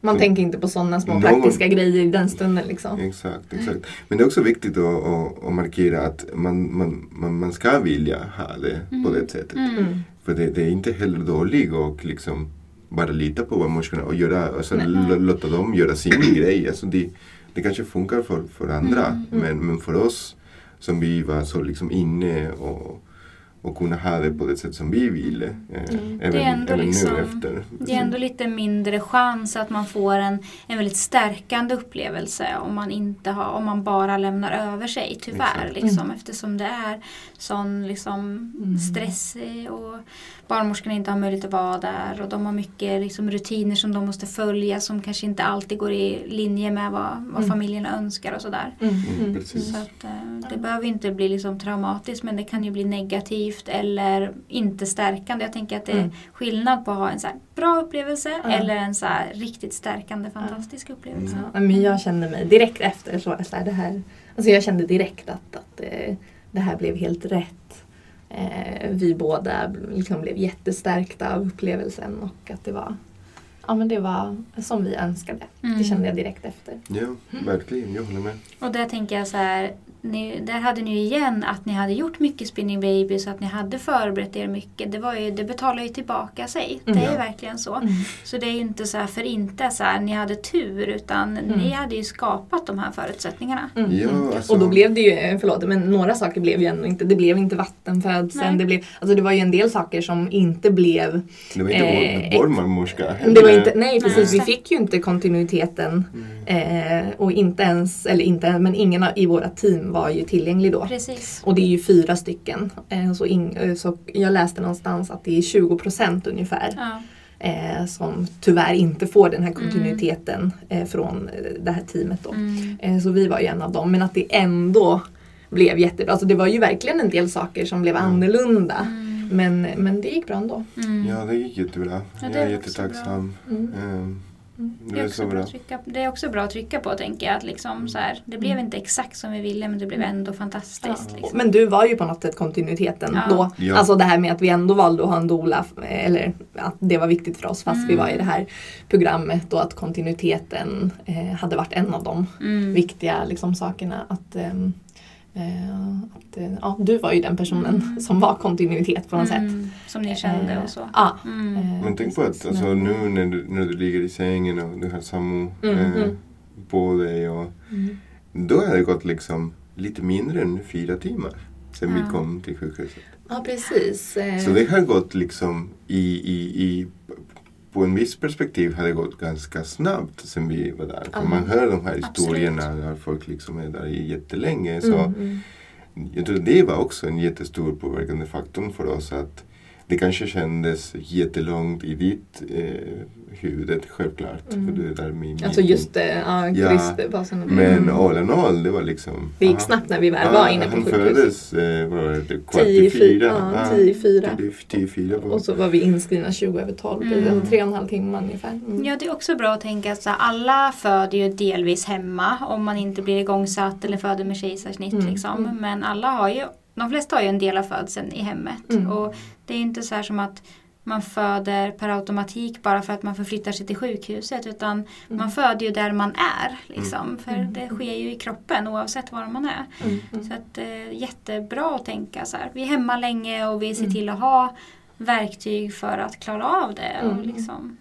Man Så- tänker inte på sådana små Någon- praktiska grejer i den stunden liksom. Exakt, exakt. Men det är också viktigt att, att, att markera att man, man, man, man ska vilja ha det på Mm. det sättet. Mm. Mm. För det, det är inte heller dåligt att liksom bara lita på barnmorskorna och göra, alltså, låta dem göra sin *clears throat* grej. Alltså det, det kanske funkar för, för andra Mm. men, men för oss som vi var så liksom inne och, och kunna ha det på det sätt som vi ville. Eh, Mm. Även, Det är ändå även liksom- nu efter. Det är ändå lite mindre chans att man får en, en väldigt stärkande upplevelse om man, inte har, om man bara lämnar över sig, tyvärr. Exakt. Liksom, Mm. Eftersom det är sån liksom, Mm. och barnmorskorna inte har möjlighet att vara där och de har mycket liksom, rutiner som de måste följa som kanske inte alltid går i linje med vad, vad Mm. familjerna önskar och sådär. Mm. Mm, Mm. Så att, eh, det behöver inte bli liksom traumatiskt men det kan ju bli negativt eller inte stärkande. Jag tänker att det är Mm. skillnad på att ha en så här bra upplevelse eller en så här riktigt stärkande fantastisk upplevelse. Ja, men jag kände mig direkt efter så, så här, det här, alltså jag kände direkt att, att eh, det här blev helt rätt. Eh, vi båda liksom blev jättestärkta av upplevelsen och att det var, ja, men det var som vi önskade. Mm. Det kände jag direkt efter. Ja, verkligen. Jag håller med. Och där tänker jag så här, ni, där hade ni ju igen att ni hade gjort mycket spinning baby så att ni hade förberett er mycket. Det, var ju, det betalar ju tillbaka sig. Det är verkligen så. Mm. Så det är ju inte så här för inte så här, ni hade tur utan ni hade ju skapat de här förutsättningarna. Mm. Ja, mm. alltså- Och då blev det ju, eh, förlåt, men några saker blev ju ändå inte, det blev inte vattenfödseln. Nej. Det, blev, alltså det var ju en del saker som inte blev Det var inte Eh, marmorska. Det var inte, nej precis, Nej. vi fick ju inte kontinuiteten Mm. eh, och inte ens, eller inte men ingen i våra team var ju tillgänglig då. Precis. Och det är ju fyra stycken. Eh, så, in, eh, så jag läste någonstans att det är 20 procent ungefär Ja. eh, som tyvärr inte får den här kontinuiteten eh, från eh, det här teamet då. Mm. Eh, så vi var ju en av dem, men att det ändå blev jättebra. Alltså det var ju verkligen en del saker som blev annorlunda. Mm. Men, men det gick bra ändå. Mm. Ja, det gick jättebra. Ja, det jag är jättetacksam. Mm. Det är, också så bra trycka, det är också bra att trycka på tänker jag. Att liksom så här, det blev Mm. inte exakt som vi ville men det blev ändå fantastiskt. Liksom. Men du var ju på något sätt kontinuiteten Ja. då. Ja. Alltså det här med att vi ändå valde att ha en doula, eller att det var viktigt för oss fast vi var i det här programmet och att kontinuiteten eh, hade varit en av de Mm. viktiga liksom, sakerna. Att, eh, att, eh, ja, du var ju den personen Mm. som var kontinuitet på något sätt. Mm, som ni kände och så. Ja. Mm. Eh, Men tänk på att alltså, nu när du, när du ligger i sängen och du har Samu Mm, eh, mm. på dig och Mm. då har det gått liksom lite mindre än fyra timmar sedan Ja. vi kom till sjukhuset. Ja precis. Eh, Så det har gått liksom i, i, i på en viss perspektiv har det gått ganska snabbt sen vi var där. Ja. man hör de här Absolut. historierna där folk liksom är där jättelänge. Så Mm, mm. jag tror det var också en jättestor påverkande faktor för oss att det kanske kändes jättelångt i ditt eh, huvud, självklart. Mm. För du är där med Alltså just det, ja, Ja, Kristbasen. Men Mm. all in all, det var liksom... Det gick aha. snabbt när vi väl Ja, var inne på Han sjukhuset. föddes, eh, var det, kvart Tio i fyra. fyra, ja, Ja, tio i fyra. tio- Tio i fyra. på- Och så var vi inskrivna 20 över 12, Mm. mm. tre och en halv timme ungefär. Mm. Ja, det är också bra att tänka att alla föder ju delvis hemma om man inte blir igångsatt eller föder med kejsarsnitt. Mm, Liksom. mm. Men alla har ju, de flesta har ju en del av födseln i hemmet. Mm. Och det är inte så här som att man föder per automatik bara för att man förflyttar sig till sjukhuset. Utan man föder ju där man är. Liksom. För Mm. det sker ju i kroppen oavsett var man är. Mm. Mm. Så att, eh, jättebra att tänka så här. Vi är hemma länge och vi ser Mm. till att ha verktyg för att klara av det. Och Mm. liksom,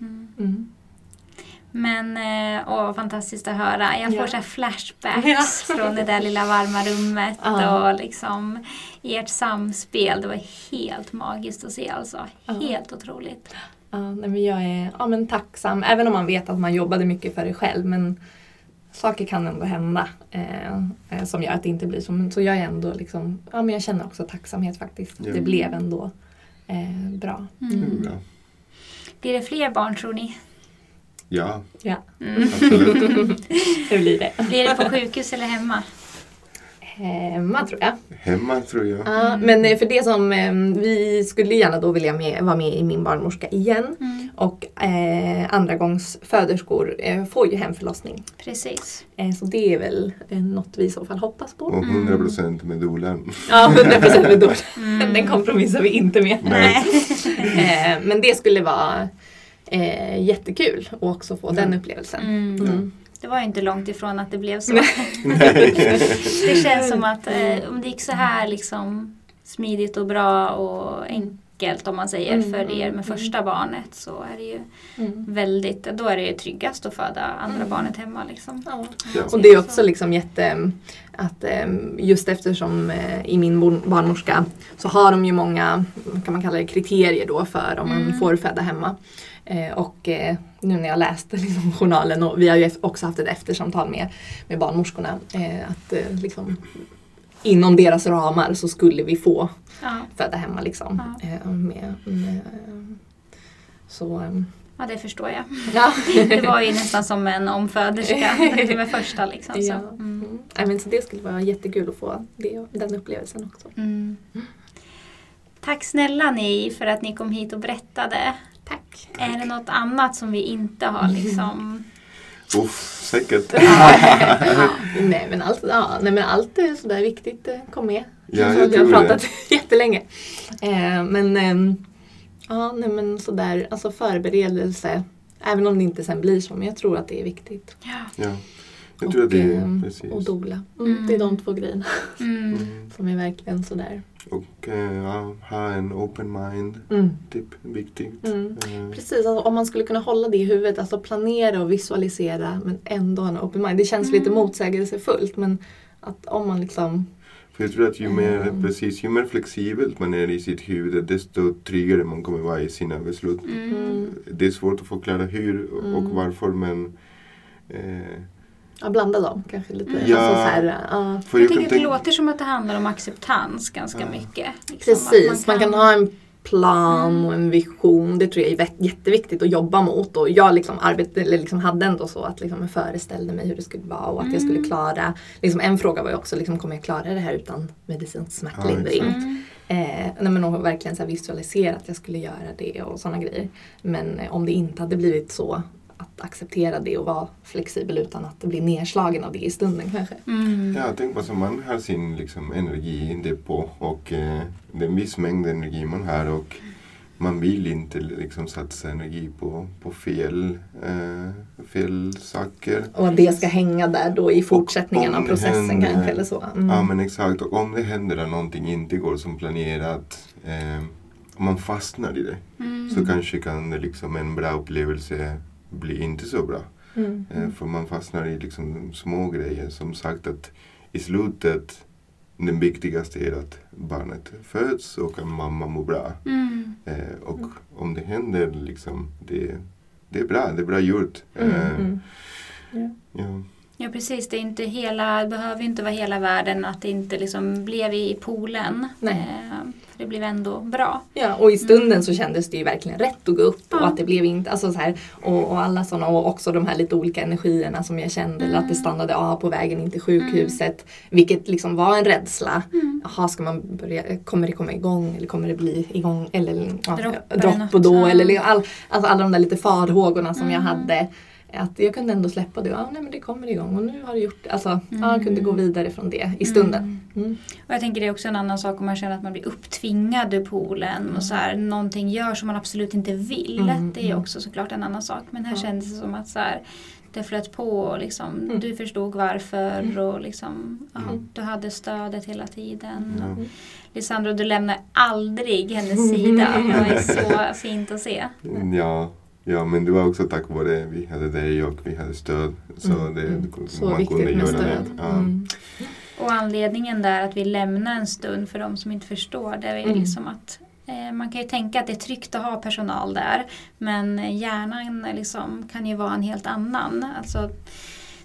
mm. Mm. Men eh, åh, fantastiskt att höra. Jag får Ja. så här flashbacks Ja. från det där lilla varma rummet Ja. och liksom ert samspel. Det var helt magiskt att se alltså. Helt otroligt. Ja, nej, men jag är ja, men tacksam, även om man vet att man jobbade mycket för det själv. Men saker kan ändå hända eh, eh, som gör att det inte blir så. Men så jag är ändå liksom, ja men jag känner också tacksamhet faktiskt. Ja. Det blev ändå eh, bra. Det är Mm. bra. Blir det fler barn tror ni? Ja, Ja, Mm. *laughs* absolut. det blir det. Blir det på sjukhus eller hemma? Hemma tror jag. Hemma tror jag. Ja, men eh, för det som, eh, vi skulle gärna då vilja med, vara med i Min barnmorska igen. Mm. Och eh, andragångsföderskor eh, får ju hemförlossning. Precis. Eh, så det är väl eh, något vi i så fall hoppas på. Och 100 procent med dolan. Ja, 100 procent med då. Mm. Den kompromissar vi inte med. Nej. *laughs* Eh, men det skulle vara eh, jättekul att också få den upplevelsen. Mm. Mm. Det var ju inte långt ifrån att det blev så. *laughs* Det känns som att eh, om det gick så här liksom smidigt och bra och enkelt om man säger Mm, för er mm, med första barnet så är det ju Mm. väldigt, då är det ju tryggast att föda andra barnet hemma liksom. Ja. Ja. Och det är också liksom jätte, att eh, just eftersom eh, i min barn- barnmorska så har de ju många, kan man kalla det kriterier då för om man Mm. får föda hemma. Eh, och eh, nu när jag läste liksom *laughs* journalen och vi har ju också haft ett eftersamtal med, med barnmorskorna eh, att liksom inom deras ramar så skulle vi få Ja, föda hemma liksom. Ja. Med, med, så eh, ja, det förstår jag. *laughs* ja. *laughs* Det var ju nästan som en omföderska med första liksom. Så. Ja. Mm. Mm. Nej, men så det skulle vara jättekul att få det, den upplevelsen också. Mm. Tack snälla ni för att ni kom hit och berättade. Tack. Är det något annat som vi inte har liksom Uff, säkert. *laughs* Nej, men allt, ja, nej men allt är sådär viktigt eh, kom med. Ja, jag vi har pratat det. *laughs* jättelänge. Eh, men ehm, ja, nej men sådär, alltså förberedelse. Även om det inte sen blir så, men jag tror att det är viktigt. Ja. Ja. Jag tror att det är precis. och dola. Mm, Mm. Det är de två grejerna Mm. *laughs* Som är verkligen sådär. Och eh, ja, ha en open mind. Mm. Typ viktigt. Mm. Eh, Precis, alltså, om man skulle kunna hålla det i huvudet, alltså planera och visualisera men ändå ha en open mind. Det känns lite motsägelsefullt men att om man liksom För jag tror att ju mer, Mm. precis, ju mer flexibelt man är i sitt huvud desto tryggare man kommer vara i sina beslut. Mm, Det är svårt att förklara hur och Mm. varför men eh, ja, blanda dem kanske lite. Mm. Ja. Alltså, så här, ja. för Jag jag tänker kan att det låter som att det handlar om acceptans ganska Ja. mycket. Liksom, Precis, att man kan ha en plan och en vision. Det tror jag är jätteviktigt att jobba mot. Och jag liksom arbetade, eller liksom hade ändå så att liksom jag föreställde mig hur det skulle vara och att jag skulle Mm. klara. Liksom en fråga var ju också, liksom, kommer jag klara det här utan medicinsk smärtlindring? exakt. Mm. Eh, nej, men och verkligen så visualisera att jag skulle göra det och sådana grejer. Men eh, om det inte hade blivit så att acceptera det och vara flexibel utan att bli nedslagen av det i stunden kanske. Mm. Ja, tänk på så man har sin liksom, energidepå och eh, det är en viss mängd energi man har och man vill inte liksom, satsa energi på, på fel, eh, fel saker. Och att det ska hänga där då i fortsättningen Och av processen händer- kanske eller så. Mm. Ja men exakt, och om det händer att någonting inte går som planerat, eh, om man fastnar i det, Mm. så kanske kan det liksom en bra upplevelse bli inte så bra. Mm. Eh, För man fastnar i liksom små grejer. Som sagt att i slutet, den viktigaste är att barnet föds och att mamma mår bra. Mm. Eh, och om det händer, liksom, det, det är bra, det är bra gjort. Mm. Eh, Mm. Ja. Ja. Precis, det, är inte hela, det behöver inte vara hela världen att det inte liksom blev i poolen. Nej. Eh, det blev ändå bra. Ja, och i stunden så kändes det ju verkligen rätt att gå upp Ja. och att det blev inte, alltså så här, och, och alla sådana och också de här lite olika energierna som jag kände, eller att det Mm. stannade av på vägen in till sjukhuset, vilket liksom var en rädsla. Mm. Jaha, ska man börja, kommer det komma igång eller kommer det bli igång eller ja, Dropp och då eller all, alltså alla de där lite farhågorna som jag Mm. hade. Att jag kunde ändå släppa det. Ja, nej men det kommer igång och nu har det gjort det. Alltså, ja, jag Mm. kunde gå vidare från det i stunden. Mm. Och jag tänker det är också en annan sak om man känner att man blir upptvingad ur poolen och så här, någonting gör som man absolut inte vill. Mm, Det är mm. också såklart en annan sak. Men här Ja. kändes det som att så här, det flöt på och liksom, Mm. du förstod varför Mm. och liksom, ja, Mm. du hade stödet hela tiden. Och Lisandro, du lämnar aldrig hennes *laughs* sida. Det var så fint att se. Ja, ja, men det var också tack vare vi hade dig och vi hade stöd. Så Mm, det, mm. man Så kunde viktigt med göra stöd. det. Ja. Mm. Och anledningen där att vi lämnar en stund för de som inte förstår det är Mm. liksom att eh, man kan ju tänka att det är tryggt att ha personal där men hjärnan liksom kan ju vara en helt annan. Alltså,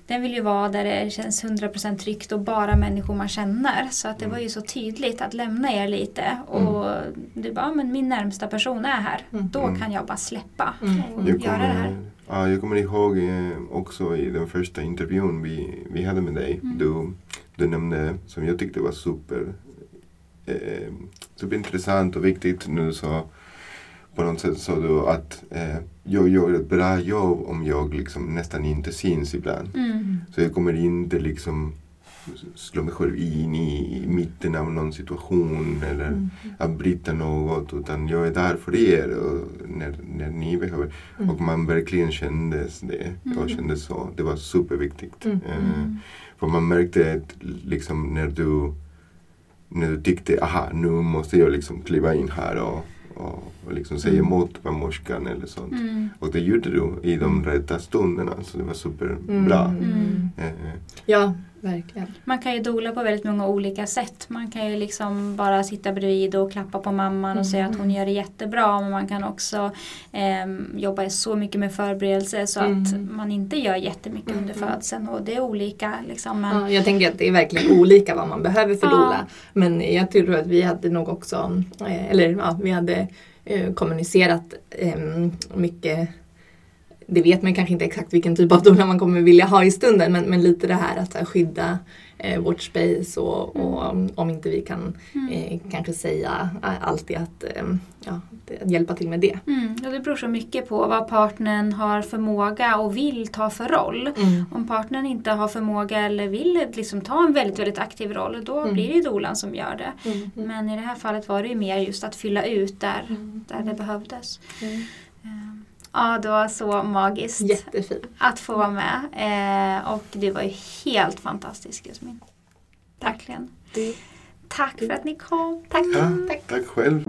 den vill ju vara där det känns 100% tryggt och bara människor man känner. Så att det var ju så tydligt att lämna er lite och du bara, "Ja, men min närmsta person är här. Mm. Då Mm. kan jag bara släppa Mm. och Jag göra det här. kommer, ja, jag kommer ihåg eh, också i den första intervjun vi, vi hade med dig. Mm. Du, du nämnde, som jag tyckte var super, eh, superintressant och viktigt nu så på något sätt sa du att eh, jag gör ett bra jobb om jag liksom nästan inte syns ibland. Mm. Så jag kommer inte liksom slå mig själv in i mitten av någon situation eller Mm. avbryta något utan jag är där för er och när, när ni behöver. Mm. Och man verkligen kände det. Jag Mm. kände så. Det var superviktigt. Mm. Eh. För man märkte att liksom när du, när du tyckte aha nu måste jag liksom kliva in här och, och, liksom säga Mm. emot barnmorskan eller sånt. Mm. Och det gjorde du i de rätta stunderna så det var superbra. Mm. Eh, Ja, verkligen. Man kan ju dola på väldigt många olika sätt. Man kan ju liksom bara sitta bredvid och klappa på mamman och säga att hon gör det jättebra. Men man kan också ehm, jobba så mycket med förberedelse så att Mm. man inte gör jättemycket under Mm. födseln. Och det är olika. Liksom, men, Ja, jag tänker att det är verkligen olika vad man behöver för Ja. doula. Men jag tror att vi hade nog också, eh, eller ja, vi hade eh, kommunicerat eh, mycket det vet man kanske inte exakt vilken typ av doula man kommer vilja ha i stunden men, men lite det här att här, skydda eh, vårt space och, och om, om inte vi kan Mm. eh, kanske säga eh, alltid att, eh, ja, att hjälpa till med det. Mm, och det beror så mycket på vad partnern har förmåga och vill ta för roll. Om partnern inte har förmåga eller vill liksom ta en väldigt, väldigt aktiv roll då Mm. blir det dolan som gör det. Mm. Mm. Men i det här fallet var det ju mer just att fylla ut där, Mm. där det behövdes. Ja, det var så magiskt Jättefint. att få vara med. Eh, och det var ju helt fantastiskt Jasmin. Verkligen. Tack för att ni kom. Tack. ja, Tack. tack själv.